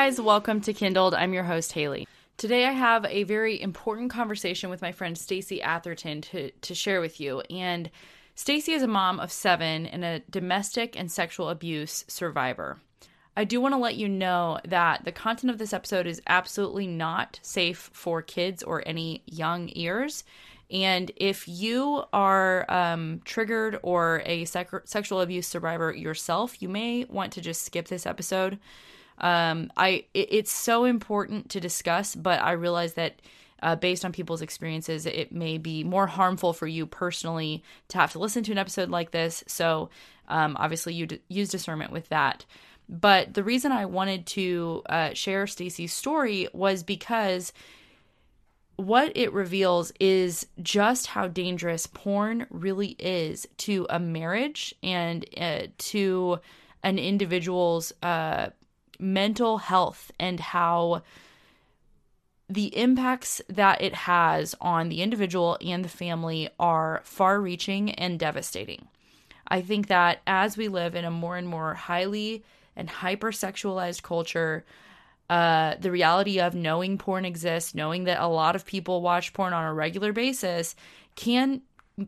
Guys, welcome to Kindled. I'm your host, Haley. Today I have a very important conversation with my friend Stacy Atherton to, to share with you. And Stacy is a mom of seven and a domestic and sexual abuse survivor. I do want to let you know that the content of this episode is absolutely not safe for kids or any young ears. And if you are um, triggered or a sec- sexual abuse survivor yourself, you may want to just skip this episode. Um, I it, it's so important to discuss, but I realize that uh, based on people's experiences, it may be more harmful for you personally to have to listen to an episode like this. So um, obviously, you d- use discernment with that. But the reason I wanted to uh, share Stacy's story was because what it reveals is just how dangerous porn really is to a marriage and uh, to an individual's uh, mental health and how the impacts that it has on the individual and the family are far reaching and devastating. I think that as we live in a more and more highly and hypersexualized culture, uh, the reality of knowing porn exists, knowing that a lot of people watch porn on a regular basis, can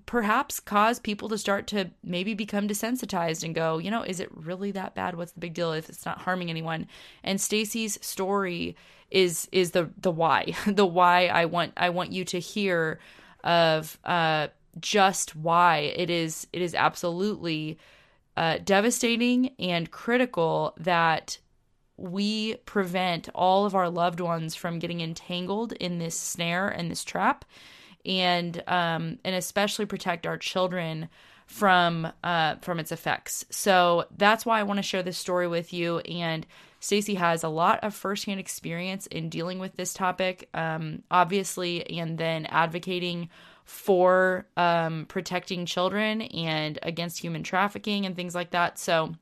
perhaps cause people to start to maybe become desensitized and go, you know, is it really that bad? What's the big deal if it's not harming anyone? And Stacy's story is is the the why, the why I want I want you to hear of uh just why it is it is absolutely uh, devastating and critical that we prevent all of our loved ones from getting entangled in this snare and this trap and um, and especially protect our children from uh, from its effects. So that's why I want to share this story with you. And Stacy has a lot of firsthand experience in dealing with this topic, um, obviously, and then advocating for um, protecting children and against human trafficking and things like that. So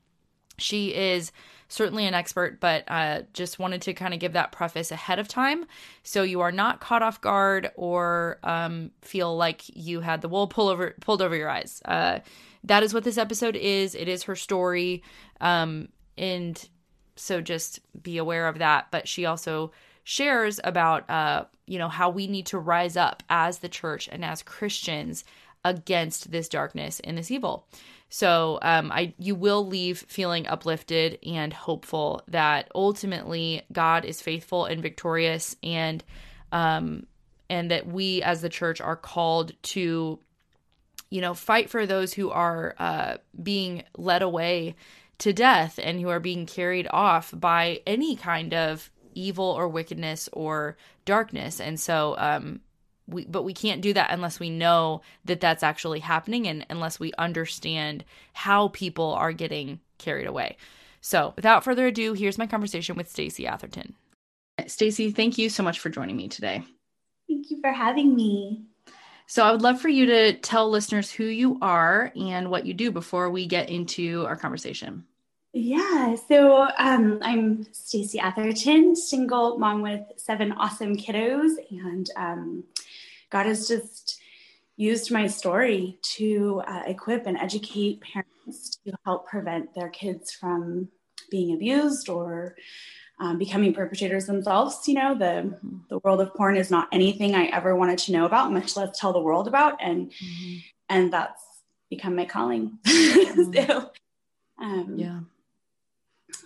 she is certainly an expert, but uh, just wanted to kind of give that preface ahead of time so you are not caught off guard or um, feel like you had the wool pull over, pulled over your eyes. Uh, that is what this episode is. It is her story. Um, and so just be aware of that. But she also shares about, uh, you know, how we need to rise up as the church and as Christians against this darkness and this evil. So um, I you will leave feeling uplifted and hopeful that ultimately God is faithful and victorious, and um, and that we as the church are called to, you know, fight for those who are uh, being led away to death and who are being carried off by any kind of evil or wickedness or darkness. And so um, we but we can't do that unless we know that that's actually happening and unless we understand how people are getting carried away. So, without further ado, here's my conversation with Stacy Atherton. Stacy, thank you so much for joining me today. Thank you for having me. So, I would love for you to tell listeners who you are and what you do before we get into our conversation. Yeah, so um, I'm Stacy Atherton, single mom with seven awesome kiddos, and um, God has just used my story to uh, equip and educate parents to help prevent their kids from being abused or um, becoming perpetrators themselves. You know, the the world of porn is not anything I ever wanted to know about, much less tell the world about, and mm-hmm. and that's become my calling. Mm-hmm. so, um, yeah.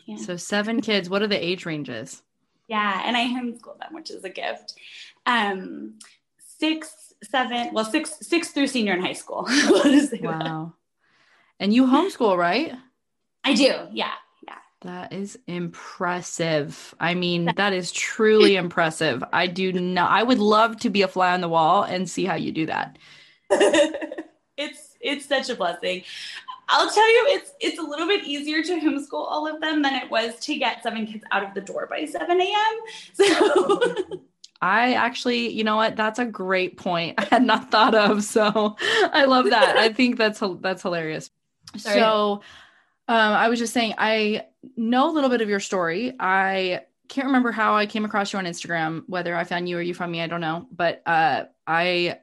yeah. So seven kids. What are the age ranges? Yeah, and I homeschool them, which is a gift. Um, six, seven, well, six, six through senior in high school. wow. And you homeschool, right? I do. Yeah. Yeah. That is impressive. I mean, that is truly impressive. I do not, I would love to be a fly on the wall and see how you do that. it's, it's such a blessing. I'll tell you, it's it's a little bit easier to homeschool all of them than it was to get seven kids out of the door by 7 a.m. So I actually, you know what? That's a great point. I had not thought of. So I love that. I think that's that's hilarious. Sorry. So um, I was just saying, I know a little bit of your story. I can't remember how I came across you on Instagram, whether I found you or you found me, I don't know. But uh, I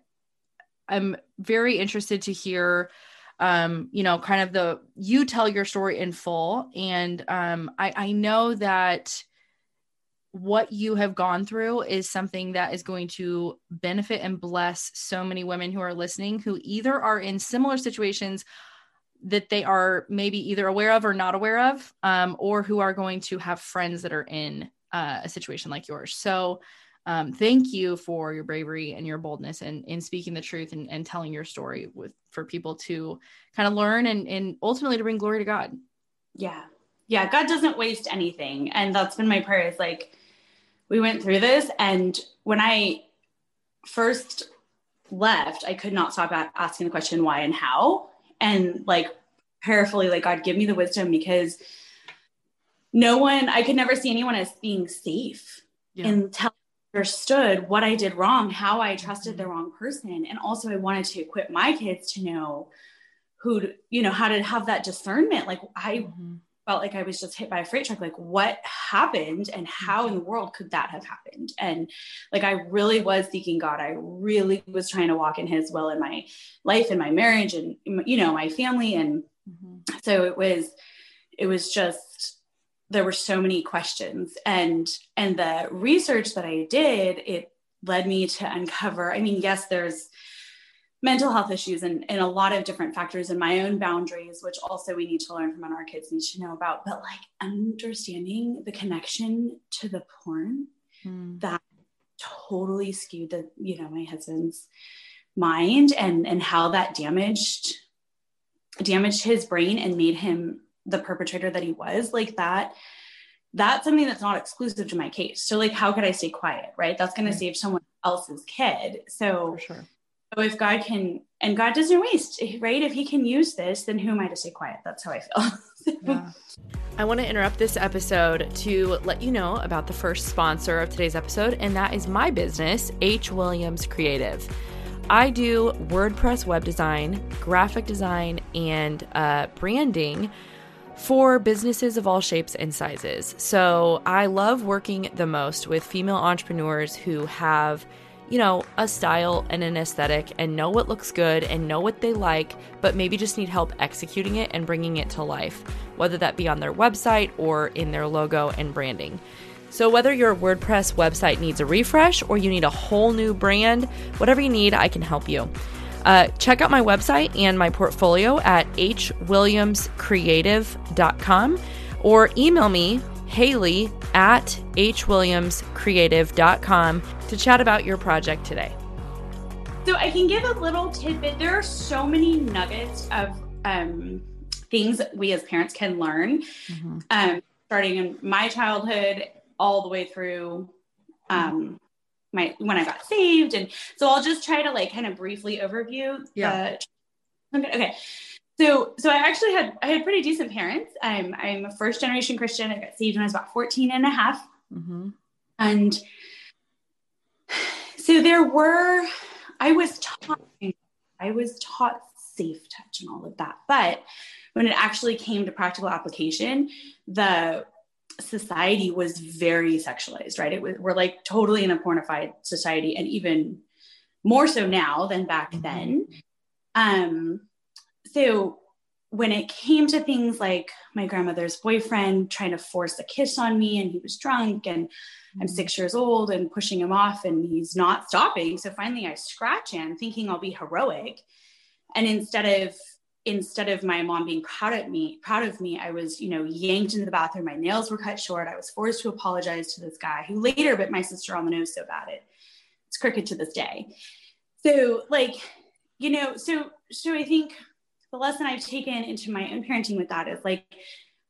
I'm very interested to hear um, you know, kind of the you tell your story in full. And um, I, I know that what you have gone through is something that is going to benefit and bless so many women who are listening who either are in similar situations that they are maybe either aware of or not aware of, um, or who are going to have friends that are in uh, a situation like yours. So, um, thank you for your bravery and your boldness and in speaking the truth and, and telling your story with for people to kind of learn and, and ultimately to bring glory to God. Yeah. Yeah. God doesn't waste anything. And that's been my prayer is like, we went through this. And when I first left, I could not stop asking the question why and how. And like prayerfully, like, God, give me the wisdom because no one, I could never see anyone as being safe yeah. until I understood what I did wrong, how I trusted the mm-hmm. wrong person. And also, I wanted to equip my kids to know who, you know, how to have that discernment. Like, I, mm-hmm felt like I was just hit by a freight truck. Like, what happened and how in the world could that have happened? And like, I really was seeking God. I really was trying to walk in His will in my life and my marriage and, you know, my family. And mm-hmm. so it was, it was just, there were so many questions and and the research that i did it led me to uncover i mean yes there's mental health issues and, and a lot of different factors and my own boundaries, which also we need to learn from and our kids need to know about. But like understanding the connection to the porn mm. that totally skewed the, you know, my husband's mind and and how that damaged damaged his brain and made him the perpetrator that he was like that that's something that's not exclusive to my case so like how could i stay quiet right that's going right. to save someone else's kid so sure. So if God can, and God doesn't waste, right? If He can use this, then who am I to stay quiet? That's how I feel. yeah. I want to interrupt this episode to let you know about the first sponsor of today's episode, and that is my business, H. Williams Creative. I do WordPress web design, graphic design, and uh, branding for businesses of all shapes and sizes. So I love working the most with female entrepreneurs who have you know, a style and an aesthetic and know what looks good and know what they like, but maybe just need help executing it and bringing it to life, whether that be on their website or in their logo and branding. So, whether your WordPress website needs a refresh or you need a whole new brand, whatever you need, I can help you. Uh, check out my website and my portfolio at hwilliamscreative.com or email me Haley at hwilliamscreative.com to chat about your project today. So I can give a little tidbit. There are so many nuggets of um, things we as parents can learn, mm-hmm. um, starting in my childhood all the way through um, my when I got saved, and so I'll just try to like kind of briefly overview. Yeah. The, okay. Okay. So, so I actually had I had pretty decent parents. I'm I'm a first generation Christian. I got saved when I was about 14 and a half. Mm-hmm. And so there were I was taught I was taught safe touch and all of that. But when it actually came to practical application, the society was very sexualized, right? It was we're like totally in a pornified society and even more so now than back mm-hmm. then. Um so when it came to things like my grandmother's boyfriend trying to force a kiss on me and he was drunk and I'm mm-hmm. six years old and pushing him off and he's not stopping. So finally I scratch him thinking I'll be heroic. And instead of instead of my mom being proud of me, proud of me, I was, you know, yanked into the bathroom. My nails were cut short. I was forced to apologize to this guy who later bit my sister on the nose so bad it it's crooked to this day. So like, you know, so so I think the lesson I've taken into my own parenting with that is like,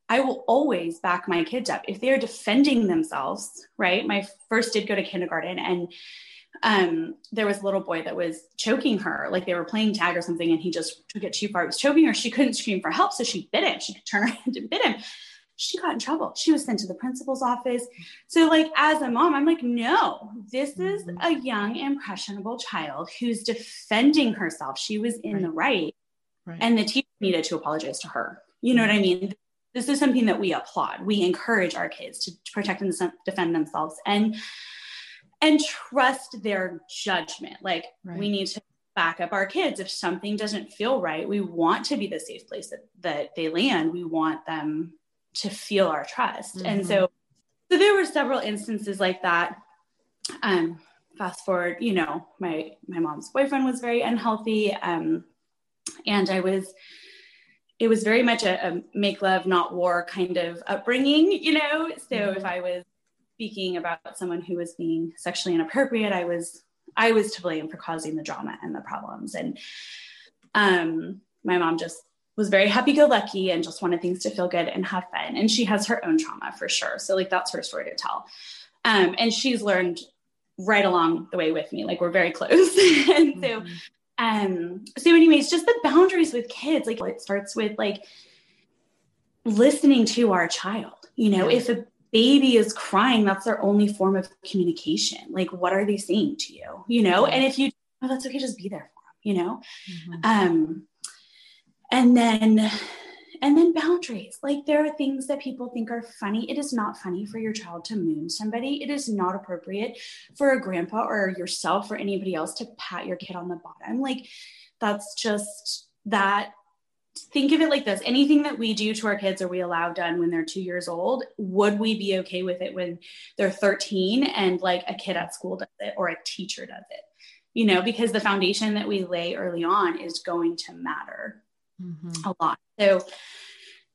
I will always back my kids up if they're defending themselves, right? My first did go to kindergarten and um, there was a little boy that was choking her, like they were playing tag or something, and he just took it too far. He was choking her. She couldn't scream for help, so she bit him. She could turn around and bit him. She got in trouble. She was sent to the principal's office. So, like, as a mom, I'm like, no, this is mm-hmm. a young, impressionable child who's defending herself. She was in right. the right. Right. And the teacher needed to apologize to her. You know what I mean? This is something that we applaud. We encourage our kids to protect and defend themselves and and trust their judgment. Like right. we need to back up our kids. If something doesn't feel right, we want to be the safe place that, that they land. We want them to feel our trust. Mm-hmm. And so so there were several instances like that. Um, fast forward, you know, my my mom's boyfriend was very unhealthy, um, and I was. It was very much a, a make love, not war kind of upbringing, you know. So mm-hmm. if I was speaking about someone who was being sexually inappropriate, I was I was to blame for causing the drama and the problems. And um, my mom just was very happy go lucky and just wanted things to feel good and have fun. And she has her own trauma for sure. So, like, that's her story to tell. Um, and she's learned right along the way with me. Like, we're very close. and mm-hmm. so, um, so, anyways, just the boundaries with kids, like, it starts with like listening to our child. You know, if a baby is crying, that's their only form of communication. Like, what are they saying to you? You know, and if you, oh, that's okay, just be there for them, you know? Mm-hmm. Um, and then, and then boundaries. Like, there are things that people think are funny. It is not funny for your child to moon somebody. It is not appropriate for a grandpa or yourself or anybody else to pat your kid on the bottom. Like, that's just that think of it like this anything that we do to our kids or we allow done when they're two years old would we be okay with it when they're 13 and like a kid at school does it or a teacher does it you know because the foundation that we lay early on is going to matter mm-hmm. a lot so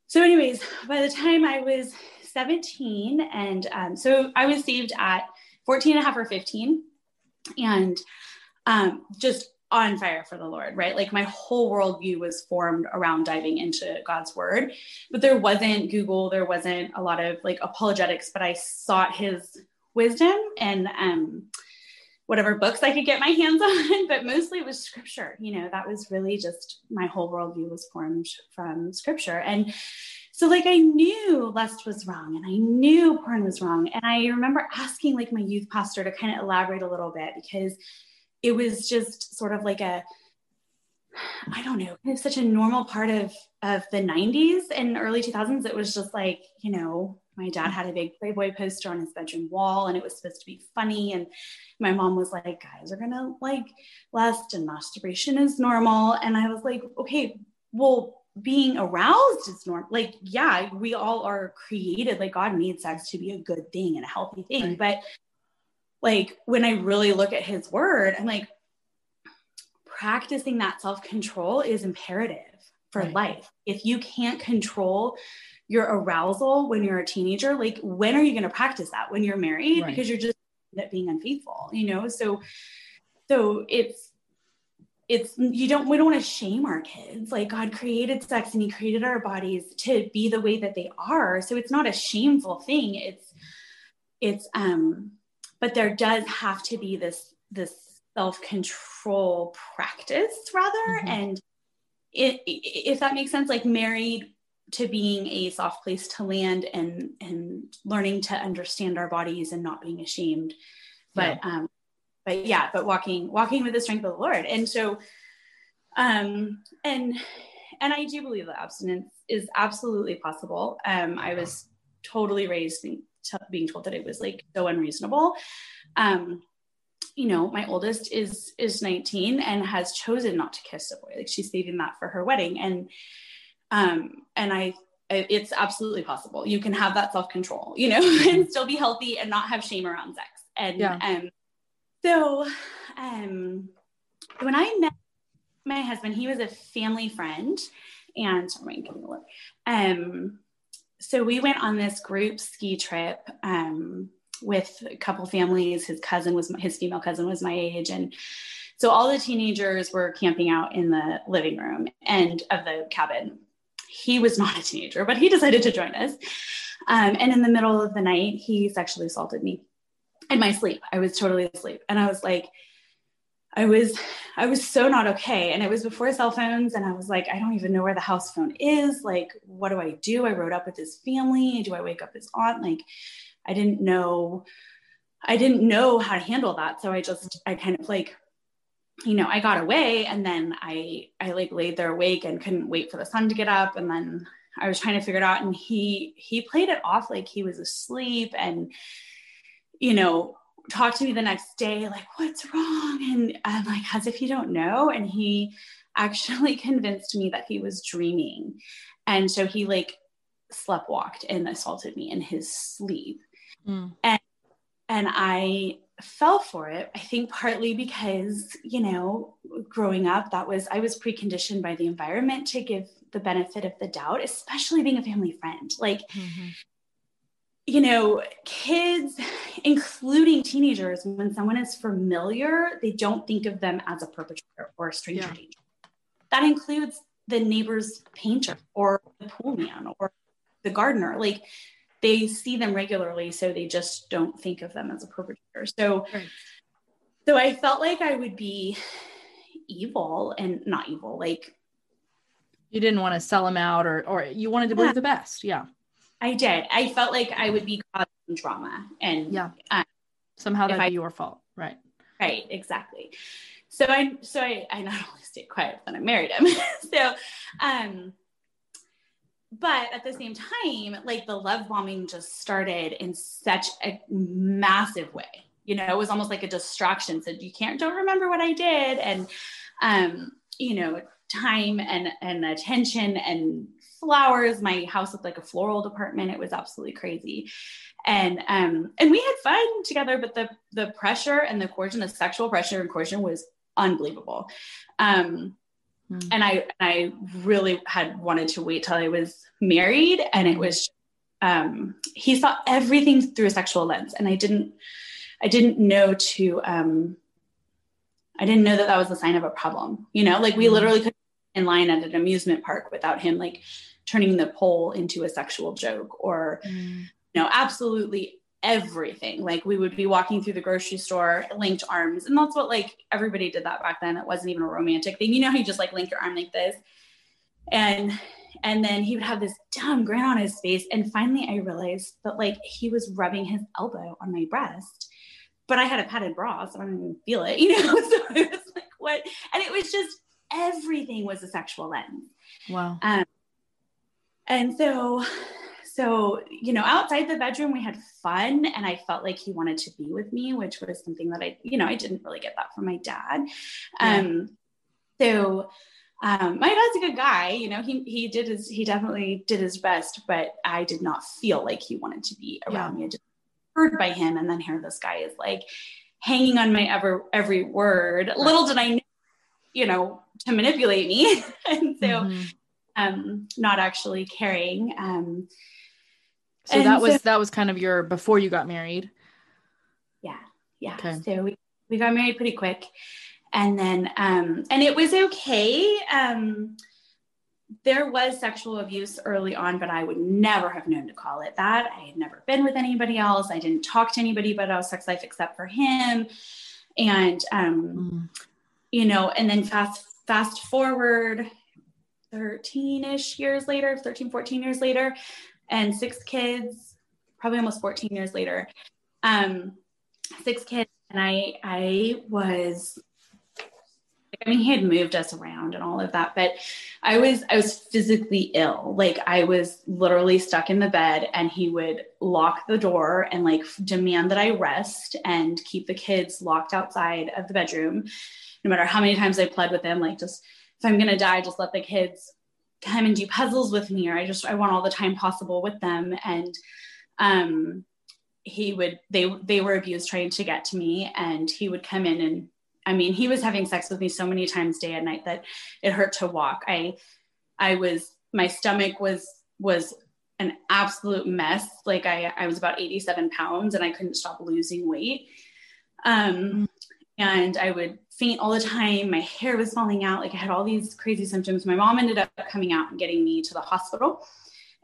so anyways by the time i was 17 and um, so i was saved at 14 and a half or 15 and um, just on fire for the Lord, right? Like my whole worldview was formed around diving into God's word. But there wasn't Google, there wasn't a lot of like apologetics, but I sought his wisdom and um whatever books I could get my hands on, but mostly it was scripture. You know, that was really just my whole worldview was formed from scripture. And so like I knew lust was wrong and I knew porn was wrong. And I remember asking like my youth pastor to kind of elaborate a little bit because it was just sort of like a I don't know, it's such a normal part of of the 90s and early 2000s. It was just like, you know, my dad mm. had a big Playboy poster on his bedroom wall and it was supposed to be funny. And my mom was like, guys are gonna like lust and masturbation is normal. And I was like, okay, well, being aroused is normal. Like, yeah, we all are created, like God made sex to be a good thing and a healthy thing. Right. But like when I really look at his word, I'm like, practicing that self control is imperative for right. life. If you can't control your arousal when you're a teenager, like when are you going to practice that? When you're married? Right. Because you're just being unfaithful, you know? So, so it's, it's you don't we don't want to shame our kids like god created sex and he created our bodies to be the way that they are so it's not a shameful thing it's it's um but there does have to be this this self-control practice rather mm-hmm. and it, if that makes sense like married to being a soft place to land and and learning to understand our bodies and not being ashamed but yeah. um but yeah but walking walking with the strength of the lord and so um and and i do believe that abstinence is absolutely possible um i was totally raised t- being told that it was like so unreasonable. Um, you know, my oldest is is 19 and has chosen not to kiss a boy. Like she's saving that for her wedding. And um, and I it's absolutely possible. You can have that self-control, you know, and still be healthy and not have shame around sex. And yeah. um so um when I met my husband, he was a family friend and sorry, give me a look. Um so we went on this group ski trip um, with a couple families. His cousin was his female cousin was my age, and so all the teenagers were camping out in the living room and of the cabin. He was not a teenager, but he decided to join us. Um, and in the middle of the night, he sexually assaulted me in my sleep. I was totally asleep, and I was like, I was I was so not okay. And it was before cell phones. And I was like, I don't even know where the house phone is. Like, what do I do? I wrote up with his family. Do I wake up his aunt? Like, I didn't know, I didn't know how to handle that. So I just, I kind of like, you know, I got away and then I, I like laid there awake and couldn't wait for the sun to get up. And then I was trying to figure it out. And he, he played it off like he was asleep and, you know, talked to me the next day, like, what's wrong? And I'm like, as if you don't know. And he actually convinced me that he was dreaming. And so he like sleptwalked and assaulted me in his sleep. Mm. And and I fell for it. I think partly because, you know, growing up, that was I was preconditioned by the environment to give the benefit of the doubt, especially being a family friend. Like mm-hmm you know, kids, including teenagers, when someone is familiar, they don't think of them as a perpetrator or a stranger yeah. danger. That includes the neighbor's painter or the pool man or the gardener. Like they see them regularly, so they just don't think of them as a perpetrator. So, right. so I felt like I would be evil and not evil, like you didn't want to sell them out or or you wanted to believe yeah. the best. Yeah. I did. I felt like I would be causing drama, and yeah, um, somehow that'd I, be your fault, right? Right, exactly. So I, so I, I not only stayed quiet, but I married him. so, um, but at the same time, like the love bombing just started in such a massive way. You know, it was almost like a distraction. Said you can't, don't remember what I did, and um, you know, time and and attention and flowers. My house looked like a floral department. It was absolutely crazy. And um, and we had fun together, but the the pressure and the coercion, the sexual pressure and coercion was unbelievable. Um, mm. and I I really had wanted to wait till I was married, and it was um, he saw everything through a sexual lens, and I didn't I didn't know to um, I didn't know that that was a sign of a problem. You know, like we mm. literally could in line at an amusement park without him like turning the pole into a sexual joke or mm. you know absolutely everything. Like we would be walking through the grocery store linked arms and that's what like everybody did that back then. It wasn't even a romantic thing. You know how you just like link your arm like this? And and then he would have this dumb grin on his face. And finally i realized that like he was rubbing his elbow on my breast. But i had a padded bra so i didn't even feel it you know? So it was like what? And it was just everything was a sexual lens. Wow. Um, and so so you know outside the bedroom we had fun and i felt like he wanted to be with me which was something that i you know i didn't really get that from my dad yeah. um so um, my dad's a good guy you know he he did his he definitely did his best but i did not feel like he wanted to be around yeah. me i just heard by him and then here this guy is like hanging on my ever every word right. little did i know you know to manipulate me and so mm-hmm um, not actually caring. Um, so that was so, that was kind of your before you got married. Yeah, yeah. Okay. So we we got married pretty quick, and then um, and it was okay. Um, there was sexual abuse early on, but I would never have known to call it that. I had never been with anybody else. I didn't talk to anybody about our sex life except for him. And um, mm. you know, and then fast fast forward 13-ish years later 13 14 years later and six kids probably almost 14 years later um six kids and i i was I mean, he had moved us around and all of that, but I was I was physically ill. Like I was literally stuck in the bed, and he would lock the door and like demand that I rest and keep the kids locked outside of the bedroom. No matter how many times I pled with him, like just if I'm gonna die, just let the kids come and do puzzles with me, or I just I want all the time possible with them. And um, he would they they were abused trying to get to me, and he would come in and I mean he was having sex with me so many times day and night that it hurt to walk. I I was my stomach was was an absolute mess. Like I I was about 87 pounds and I couldn't stop losing weight. Um, and I would faint all the time. My hair was falling out. Like I had all these crazy symptoms. My mom ended up coming out and getting me to the hospital.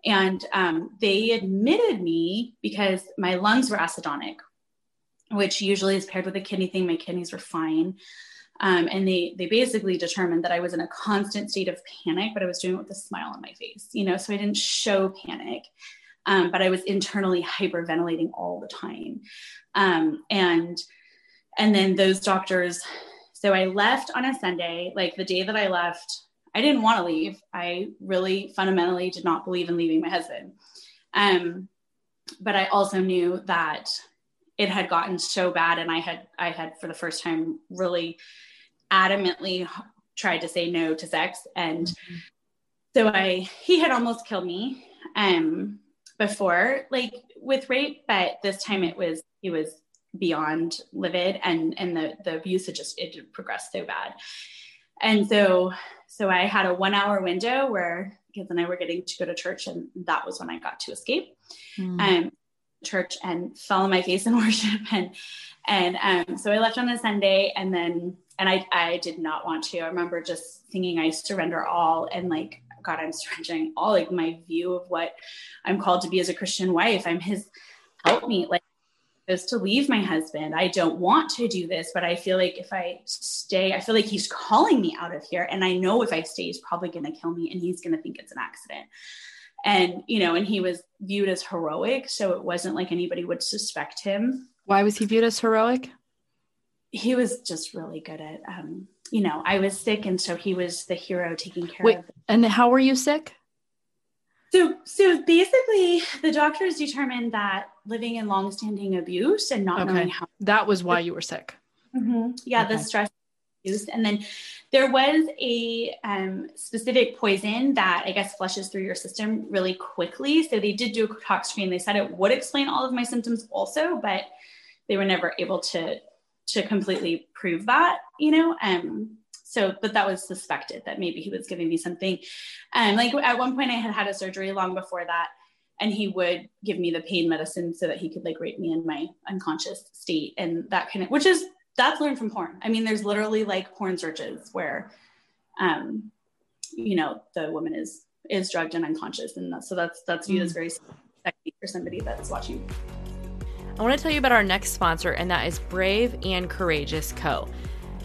And um, they admitted me because my lungs were acidonic, which usually is paired with a kidney thing. My kidneys were fine. Um, and they they basically determined that I was in a constant state of panic, but I was doing it with a smile on my face, you know, so I didn't show panic, um, but I was internally hyperventilating all the time. Um, and and then those doctors so i left on a sunday like the day that i left i didn't want to leave i really fundamentally did not believe in leaving my husband um, but i also knew that it had gotten so bad and i had i had for the first time really adamantly tried to say no to sex and mm-hmm. so i he had almost killed me um before, like with rape, but this time it was he was beyond livid, and and the the abuse had just it progressed so bad, and so so I had a one hour window where kids and I were getting to go to church, and that was when I got to escape. Mm. Um, church and fell on my face in worship and and um, so I left on a Sunday and then and I I did not want to. I remember just thinking I surrender all and like God I'm surrendering all like my view of what I'm called to be as a Christian wife. I'm His help me like is to leave my husband. I don't want to do this, but I feel like if I stay, I feel like he's calling me out of here. And I know if I stay, he's probably going to kill me and he's going to think it's an accident and you know and he was viewed as heroic so it wasn't like anybody would suspect him why was he viewed as heroic he was just really good at um you know i was sick and so he was the hero taking care Wait, of and how were you sick so so basically the doctors determined that living in long-standing abuse and not okay. knowing how that was why you were sick mm-hmm. yeah okay. the stress used. And then there was a um, specific poison that I guess flushes through your system really quickly. So they did do a tox screen. They said it would explain all of my symptoms also, but they were never able to to completely prove that, you know. Um, so, but that was suspected that maybe he was giving me something. And um, like at one point, I had had a surgery long before that, and he would give me the pain medicine so that he could like rape me in my unconscious state, and that kind of, which is that's learned from porn. I mean, there's literally like porn searches where, um, you know, the woman is is drugged and unconscious, and that's, so that's that's viewed mm. as very sexy for somebody that's watching. I want to tell you about our next sponsor, and that is Brave and Courageous Co.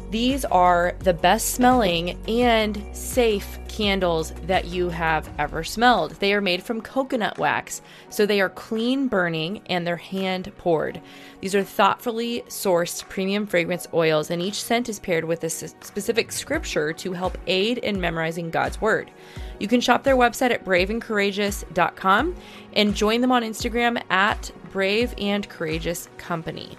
These are the best smelling and safe candles that you have ever smelled. They are made from coconut wax, so they are clean burning and they're hand poured. These are thoughtfully sourced premium fragrance oils, and each scent is paired with a specific scripture to help aid in memorizing God's word. You can shop their website at braveandcourageous.com and join them on Instagram at Brave and Courageous Company.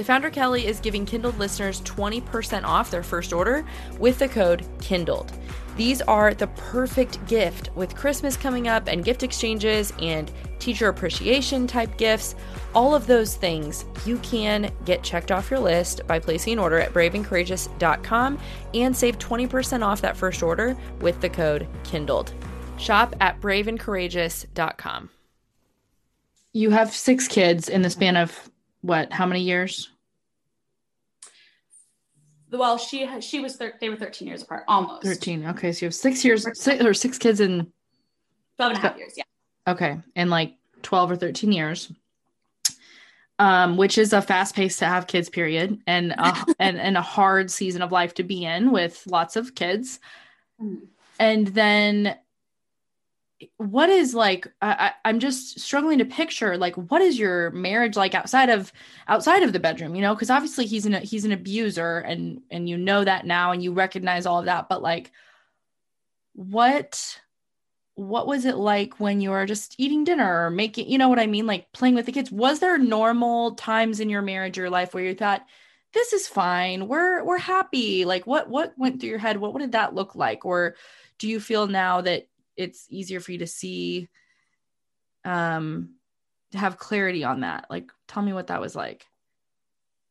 The founder Kelly is giving Kindled listeners 20% off their first order with the code KINDLED. These are the perfect gift with Christmas coming up and gift exchanges and teacher appreciation type gifts. All of those things you can get checked off your list by placing an order at braveandcourageous.com and save 20% off that first order with the code KINDLED. Shop at braveandcourageous.com. You have six kids in the span of what? How many years? Well, she she was thir- they were 13 years apart, almost 13. Okay, so you have six years, six or six kids in 12 and a half years. Yeah. Okay, in like 12 or 13 years. Um, which is a fast pace to have kids, period, and a, and and a hard season of life to be in with lots of kids. Mm. And then what is like I, i'm just struggling to picture like what is your marriage like outside of outside of the bedroom you know? Because obviously he's an he's an abuser and and you know that now and you recognize all of that but like what what was it like when you were just eating dinner or making you know what i mean? Like playing with the kids. Was there normal times in your marriage or life where you thought this is fine. We're we're happy. Like what what went through your head? What, what did that look like? Or do you feel now that it's easier for you to see um to have clarity on that. Like tell me what that was like.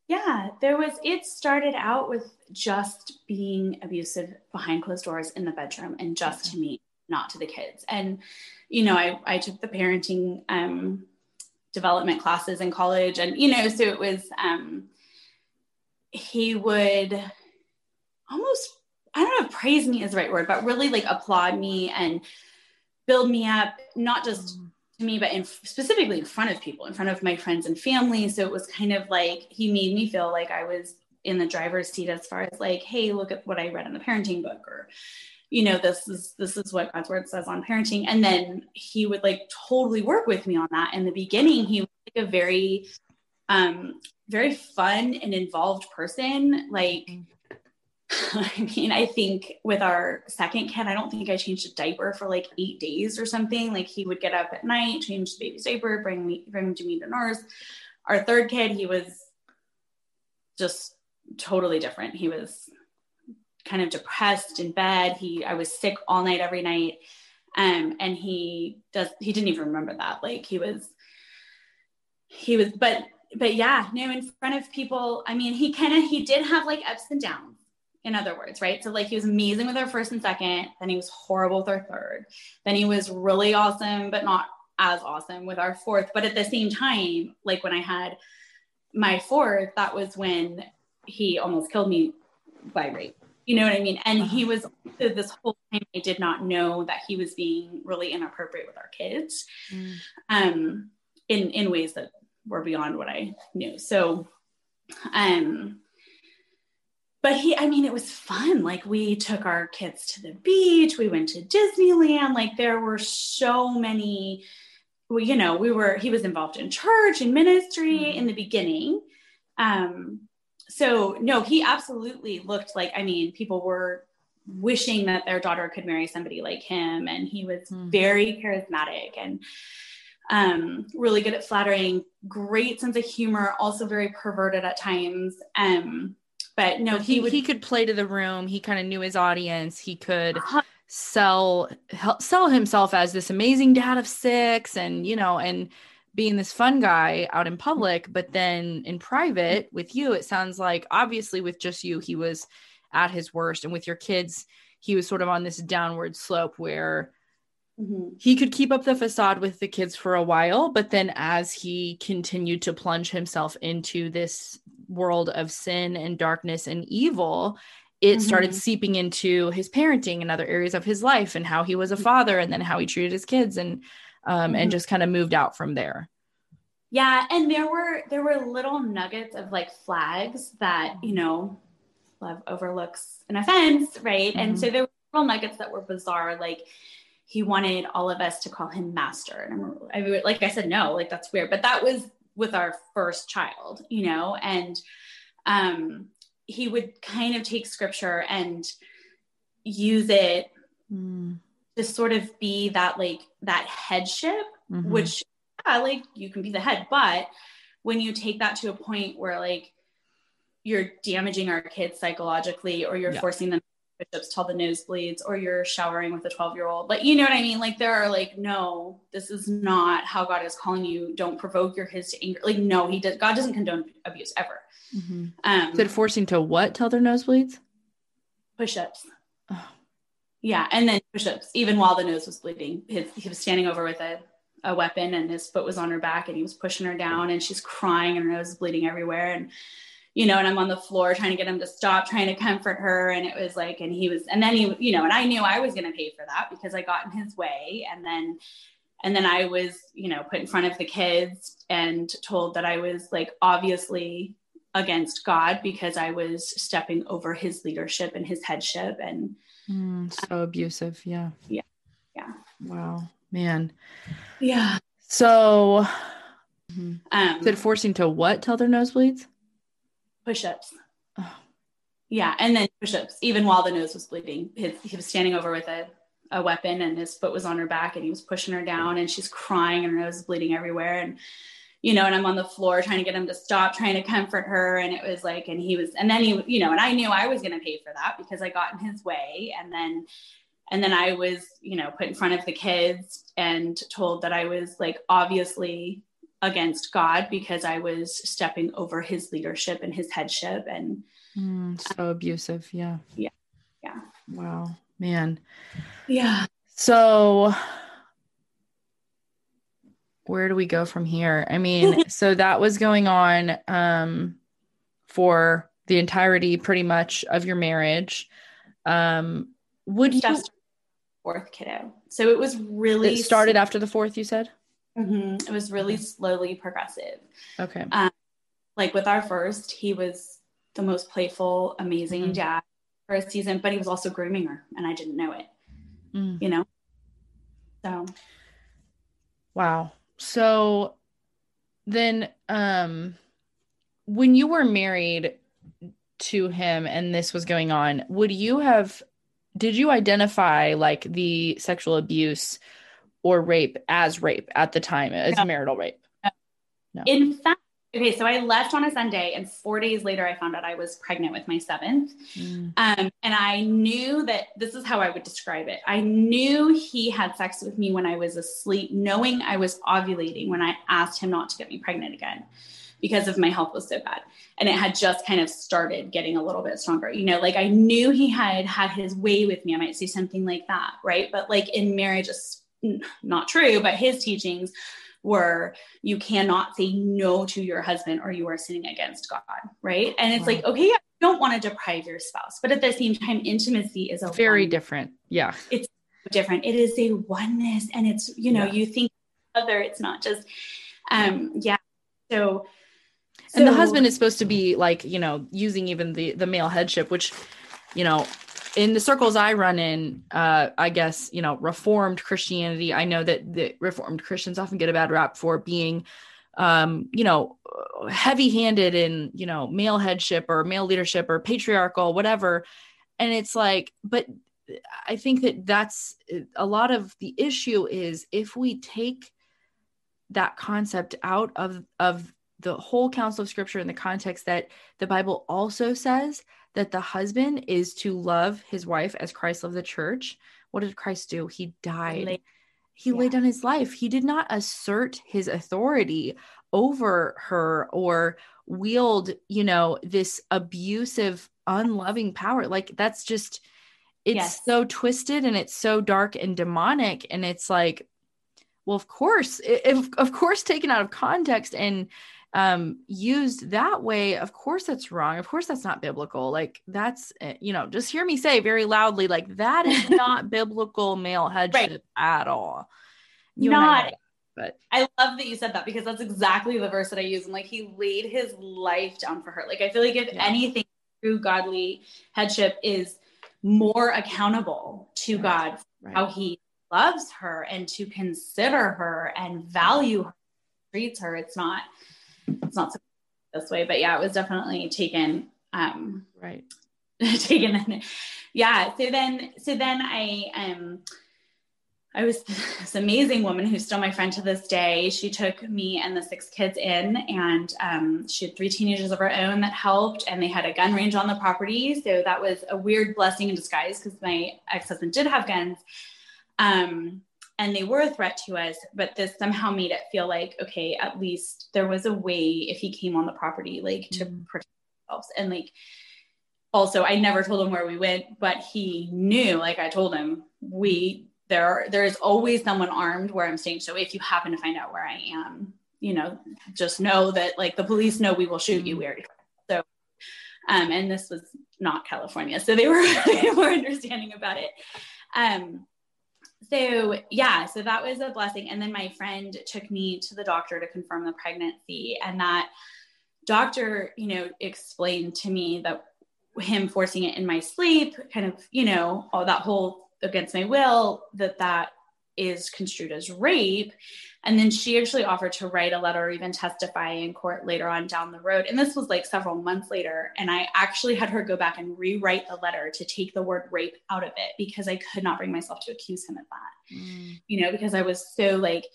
Yeah there was it started out with just being abusive behind closed doors in the bedroom and just okay. to me not to the kids. And you know i i took the parenting um development classes in college and you know so it was um he would almost I don't know if praise me is the right word, but really like applaud me and build me up, not just to me, but in specifically in front of people, in front of my friends and family. So it was kind of like he made me feel like I was in the driver's seat as far as like, hey, look at what I read in the parenting book, or you know, this is this is what God's word says on parenting. And then he would like totally work with me on that. In the beginning, he was like a very um very fun and involved person. Like mm. I mean, I think with our second kid, I don't think I changed a diaper for like eight days or something. Like he would get up at night, change the baby's diaper, bring me bring him to me to nurse. Our third kid, he was just totally different. He was kind of depressed in bed. He I was sick all night every night. Um, and he does, he didn't even remember that. Like he was, he was, but, but yeah, no, in front of people, I mean, he kind of, he did have like ups and downs in other words, right? So like he was amazing with our first and second, then he was horrible with our third, then he was really awesome, but not as awesome with our fourth. But at the same time, like when I had my fourth, that was when he almost killed me by rape. You know what I mean? And he was this whole time I did not know that he was being really inappropriate with our kids, um, in in ways that were beyond what I knew. So, um, but he, I mean, it was fun. Like we took our kids to the beach, we went to Disneyland. Like there were so many. Well, you know, we were. He was involved in church and ministry mm. in the beginning. Um, so no, he absolutely looked like, I mean, people were wishing that their daughter could marry somebody like him. And he was mm. very charismatic and um, really good at flattering, great sense of humor, also very perverted at times. Um, but no, he, he would, he could play to the room. He kind of knew his audience. He could uh-huh. sell sell himself as this amazing dad of six, and you know, and being this fun guy out in public, but then in private with you, it sounds like obviously with just you, he was at his worst. And with your kids, he was sort of on this downward slope where mm-hmm. he could keep up the facade with the kids for a while. But then as he continued to plunge himself into this world of sin and darkness and evil, it mm-hmm. started seeping into his parenting and other areas of his life and how he was a father and then how he treated his kids and um, mm-hmm. and just kind of moved out from there. Yeah, and there were there were little nuggets of like flags that you know love overlooks an offense, right? Mm-hmm. And so there were little nuggets that were bizarre, like he wanted all of us to call him master, and I mean, like I said, no, like that's weird, but that was with our first child, you know, and um, he would kind of take scripture and use it. Mm to sort of be that like that headship, mm-hmm. which yeah, like you can be the head, but when you take that to a point where like you're damaging our kids psychologically or you're yeah. forcing them bishops till the nosebleeds or you're showering with a 12 year old like you know what i mean? Like there are like no this is not how god is calling you. Don't provoke your kids to anger. Like no he does god doesn't condone abuse ever. Mm-hmm. um it forcing to what? Till their nosebleeds? Push-ups. Oh. Yeah, and then push-ups, even while the nose was bleeding. His, he was standing over with a, a weapon, and his foot was on her back, and he was pushing her down, and she's crying, and her nose is bleeding everywhere, and you know, and I'm on the floor trying to get him to stop, trying to comfort her, and it was like, and he was, and then he, you know, and I knew I was going to pay for that because I got in his way, and then, and then I was, you know, put in front of the kids and told that I was like obviously against God because I was stepping over his leadership and his headship and Mm, so abusive. Yeah. Yeah. Yeah. Wow. Man. Yeah. So, um, is it forcing to what till their nosebleeds? Push ups. Oh. Yeah. And then push ups, even while the nose was bleeding. His, he was standing over with a, a weapon and his foot was on her back and he was pushing her down and she's crying and her nose is bleeding everywhere. And you know, and I'm on the floor trying to get him to stop, trying to comfort her. And it was like, and he was, and then he, you know, and I knew I was going to pay for that because I got in his way. And then, and then I was, you know, put in front of the kids and told that I was like obviously against God because I was stepping over his leadership and his headship. And mm, so um, abusive. Yeah. Yeah. Yeah. Wow, man. Yeah. So, where do we go from here? I mean, so that was going on um, for the entirety, pretty much, of your marriage. Um, would you fourth kiddo? So it was really it started after the fourth. You said mm-hmm. it was really slowly progressive. Okay, um, like with our first, he was the most playful, amazing mm-hmm. dad for a season, but he was also grooming her, and I didn't know it. Mm. You know, so wow so then um when you were married to him and this was going on would you have did you identify like the sexual abuse or rape as rape at the time as marital rape no. in fact okay, so I left on a Sunday, and four days later, I found out I was pregnant with my seventh. Mm. Um, and I knew that this is how I would describe it. I knew he had sex with me when I was asleep, knowing I was ovulating when I asked him not to get me pregnant again because of my health was so bad. And it had just kind of started getting a little bit stronger. You know, like I knew he had had his way with me. I might say something like that, right? But like in marriage, not true, but his teachings were you cannot say no to your husband or you are sinning against God, right? And it's wow. like, okay, you don't want to deprive your spouse, but at the same time, intimacy is a very one. different. Yeah. It's different. It is a oneness and it's, you know, yeah. you think other, it's not just um yeah. So and the husband is supposed to be like you know using even the the male headship which you know in the circles i run in uh i guess you know reformed christianity i know that the reformed christians often get a bad rap for being um you know heavy handed in you know male headship or male leadership or patriarchal whatever. And it's like but i think that that's a lot of the issue is if we take that concept out of of the whole counsel of scripture in the context that the Bible also says that the husband is to love his wife as Christ loved the church. What did Christ do? He died. He yeah. laid down his life. He did not assert his authority over her or wield, you know, this abusive, unloving power. Like that's just, it's yes. so twisted and it's so dark and demonic. And it's like, well, of course, if, of course, taken out of context and um used that way of course that's wrong of course that's not biblical like that's eh, you know just hear me say very loudly like that is not biblical male headship right. at all you not but I love that you said that because that's exactly the verse that I use. And like he laid his life down for her. Like I feel like if yeah. anything true godly headship is more accountable to right. God, right. how he loves her and to consider her and value her, treats her. It's not it's not this way, but yeah, it was definitely taken. Um, right. taken. Yeah. So then, so then I, um, I was this amazing woman who's still my friend to this day. She took me and the six kids in, and um, she had three teenagers of her own that helped, and they had a gun range on the property. So that was a weird blessing in disguise because my ex husband did have guns. Um, and they were a threat to us but this somehow made it feel like okay at least there was a way if he came on the property like to mm-hmm. protect ourselves and like also i never told him where we went but he knew like i told him we there are, there is always someone armed where i'm staying. So if you happen to find out where i am you know just know that like the police know we will shoot you. Mm-hmm. we so um and this was not california so they were they were understanding about it. Um so yeah so that was a blessing. And then my friend took me to the doctor to confirm the pregnancy. And that doctor you know explained to me that him forcing it in my sleep kind of you know all that whole against my will that that is construed as rape. And then she actually offered to write a letter or even testify in court later on down the road. And this was like several months later. And I actually had her go back and rewrite the letter to take the word rape out of it because I could not bring myself to accuse him of that, mm. you know, because I was so like,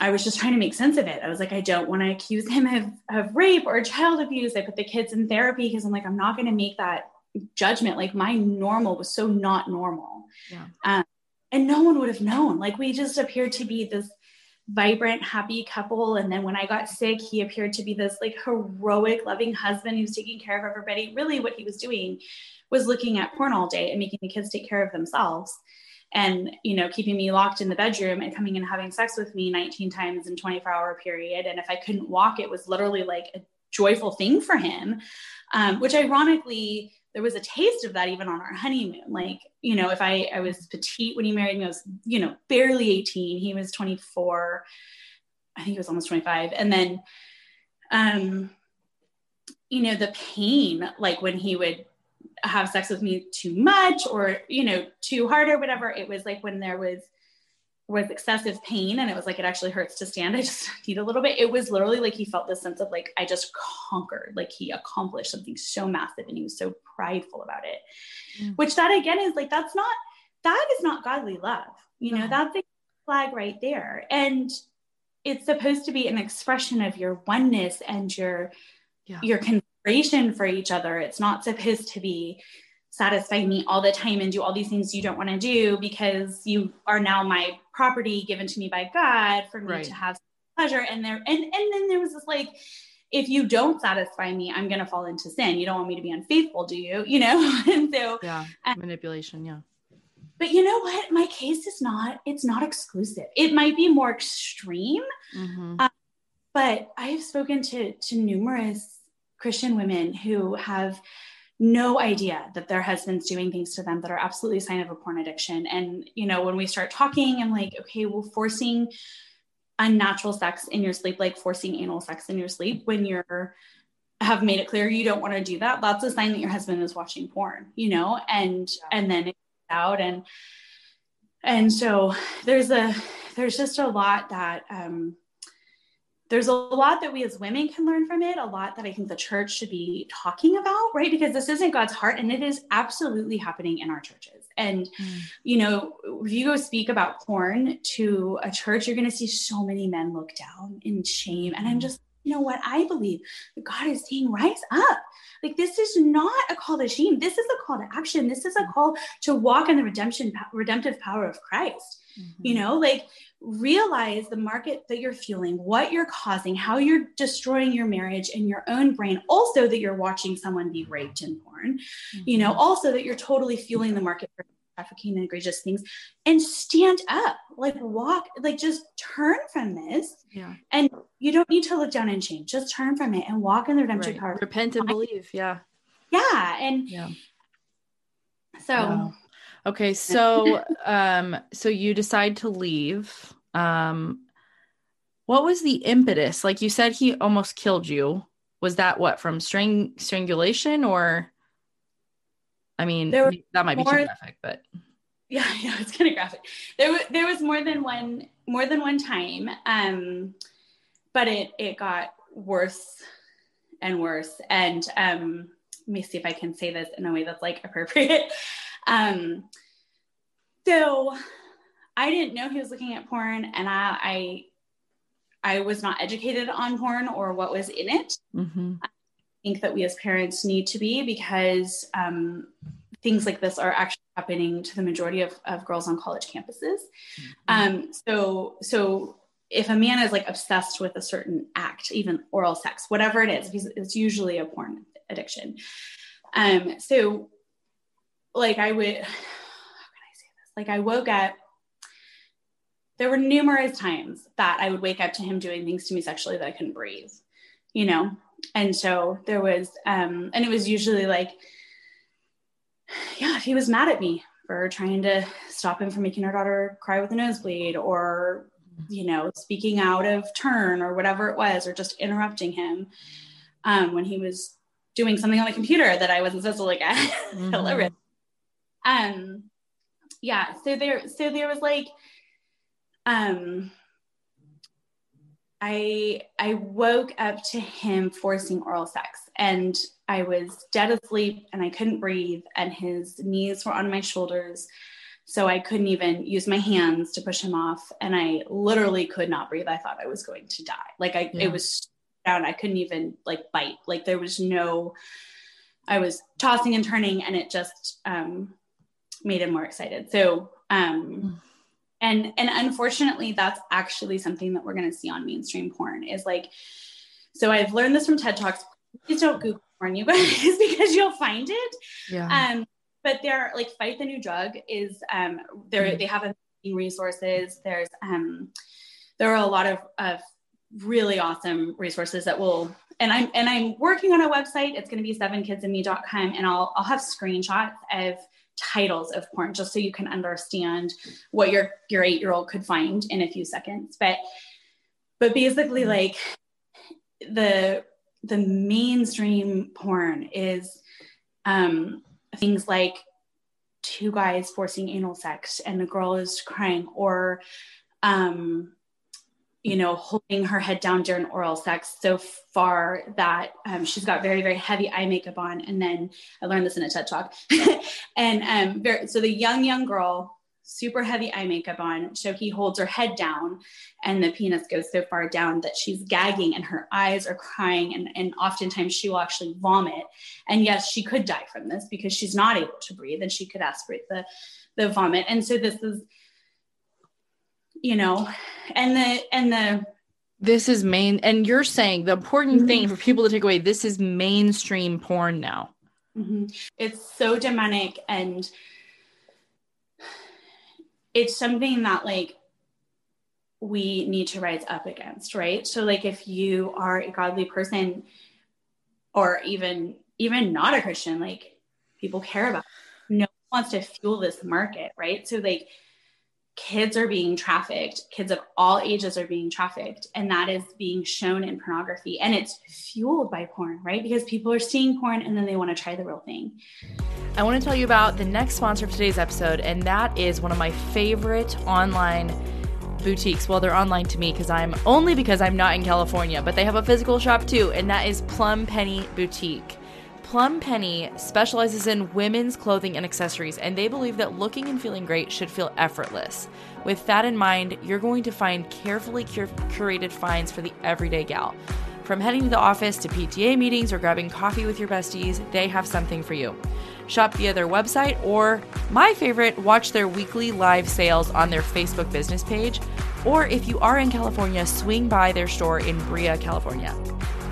I was just trying to make sense of it. I was like, I don't want to accuse him of, of rape or child abuse. I put the kids in therapy because I'm like, I'm not going to make that judgment. Like my normal was so not normal. Yeah. Um, and no one would have known. Like we just appeared to be this vibrant, happy couple. And then when I got sick, he appeared to be this like heroic, loving husband who's taking care of everybody. Really, what he was doing was looking at porn all day and making the kids take care of themselves and you know keeping me locked in the bedroom and coming and having sex with me 19 times in 24 hour period and if i couldn't walk it was literally like a joyful thing for him um, which ironically there was a taste of that even on our honeymoon. Like, you know, if I, I was petite when he married me, I was, you know, barely 18. He was 24. I think he was almost 25. And then, um, you know, the pain, like when he would have sex with me too much or, you know, too hard or whatever, it was like when there was with excessive pain and it was like it actually hurts to stand. I just need a little bit. It was literally like he felt this sense of like i just conquered like he accomplished something so massive and he was so prideful about it. Mm. which that again is like that's not that is not godly love. You know that's a flag right there. And it's supposed to be an expression of your oneness and your yeah. your consideration for each other. It's not supposed to be satisfy me all the time and do all these things you don't want to do because you are now my property given to me by God for me right. to have pleasure. And there, and, and then there was this like, if you don't satisfy me, I'm going to fall into sin. You don't want me to be unfaithful, do you? You know? and so, yeah, manipulation. Yeah. But you know what? My case is not, it's not exclusive. It might be more extreme. Mm-hmm. Um, but I have spoken to, to numerous Christian women who have no idea that their husband's doing things to them that are absolutely a sign of a porn addiction. And, you know, when we start talking, I'm like, okay, well, forcing unnatural sex in your sleep, like forcing anal sex in your sleep when you're have made it clear you don't want to do that, that's a sign that your husband is watching porn, you know, and yeah. and then it's out and and so there's a there's just a lot that um there's a lot that we as women can learn from it, a lot that I think the church should be talking about, right? Because this isn't God's heart and it is absolutely happening in our churches. And, mm. you know, if you go speak about porn to a church, you're going to see so many men look down in shame. And I'm mm. just, you know what? I believe that God is saying, rise up. Like, this is not a call to shame. This is a call to action. This is a mm. call to walk in the redemption, redemptive power of Christ. Mm-hmm. You know, like realize the market that you're fueling, what you're causing, how you're destroying your marriage and your own brain. Also, that you're watching someone be raped in porn. Mm-hmm. You know, mm-hmm. also that you're totally fueling the market for trafficking and egregious things and stand up like walk like just turn from this yeah and you don't need to look down in shame just turn from it and walk in the redemption right. power repent and believe yeah yeah and yeah so wow. Okay, so um so you decide to leave. Um what was the impetus? Like you said he almost killed you. Was that what from string strangulation or I mean that might be too graphic, but yeah, yeah, it's kind of graphic. There was there was more than one more than one time. Um but it it got worse and worse. And um let me see if I can say this in a way that's like appropriate. Um, so I didn't know he was looking at porn, and I, I, I was not educated on porn or what was in it. Mm-hmm. I think that we as parents need to be because um, things like this are actually happening to the majority of, of girls on college campuses. Mm-hmm. Um, so, so if a man is like obsessed with a certain act, even oral sex, whatever it is, it's usually a porn addiction. Um, so like I would, how can I say this? Like I woke up, there were numerous times that I would wake up to him doing things to me sexually that I couldn't breathe, you know? And so there was, um, and it was usually like, yeah, he was mad at me for trying to stop him from making our daughter cry with a nosebleed or, you know, speaking out of turn or whatever it was, or just interrupting him um, when he was doing something on the computer that I wasn't supposed to look at. Mm-hmm. Um, yeah. So there, so there was like, um, I I woke up to him forcing oral sex, and I was dead asleep, and I couldn't breathe, and his knees were on my shoulders, so I couldn't even use my hands to push him off, and I literally could not breathe. I thought I was going to die. Like I, yeah. it was down. I couldn't even like bite. Like there was no. I was tossing and turning, and it just um, made him more excited. So, um, and and unfortunately, that's actually something that we're going to see on mainstream porn. Is like, so I've learned this from TED Talks. Please don't Google porn, you guys, because you'll find it. Yeah. Um, but they're like fight the new drug is um there mm-hmm. they have amazing resources. There's um there are a lot of of really awesome resources that will and I'm and I'm working on a website. It's going to be sevenkidsandme.com and I'll I'll have screenshots of titles of porn just so you can understand what your your eight year old could find in a few seconds. But but basically like the the mainstream porn is um things like two guys forcing anal sex and the girl is crying or um you know, holding her head down during oral sex so far that um, she's got very, very heavy eye makeup on. And then I learned this in a TED talk. and um, very, so the young, young girl super heavy eye makeup on. So he holds her head down and the penis goes so far down that she's gagging and her eyes are crying. And, and oftentimes she will actually vomit. And yes, she could die from this because she's not able to breathe and she could aspirate the, the vomit. And so this is, you know, and the, and the, this is main, and you're saying the important mm-hmm. thing for people to take away this is mainstream porn now. Mm-hmm. It's so demonic and it's something that like we need to rise up against, right? So like if you are a godly person or even even not a Christian, like people care about. No one wants to fuel this market, right? So like kids are being trafficked kids of all ages are being trafficked and that is being shown in pornography. And it's fueled by porn right? Because people are seeing porn and then they want to try the real thing. I want to tell you about the next sponsor of today's episode and that is one of my favorite online boutiques. Well they're online to me because i'm only because i'm not in california but they have a physical shop too and that is plum penny boutique Plum Penny specializes in women's clothing and accessories, and they believe that looking and feeling great should feel effortless. With that in mind, you're going to find carefully cur- curated finds for the everyday gal. From heading to the office to PTA meetings or grabbing coffee with your besties, they have something for you. Shop via their website or, my favorite, watch their weekly live sales on their Facebook business page. Or if you are in California, swing by their store in Brea, California.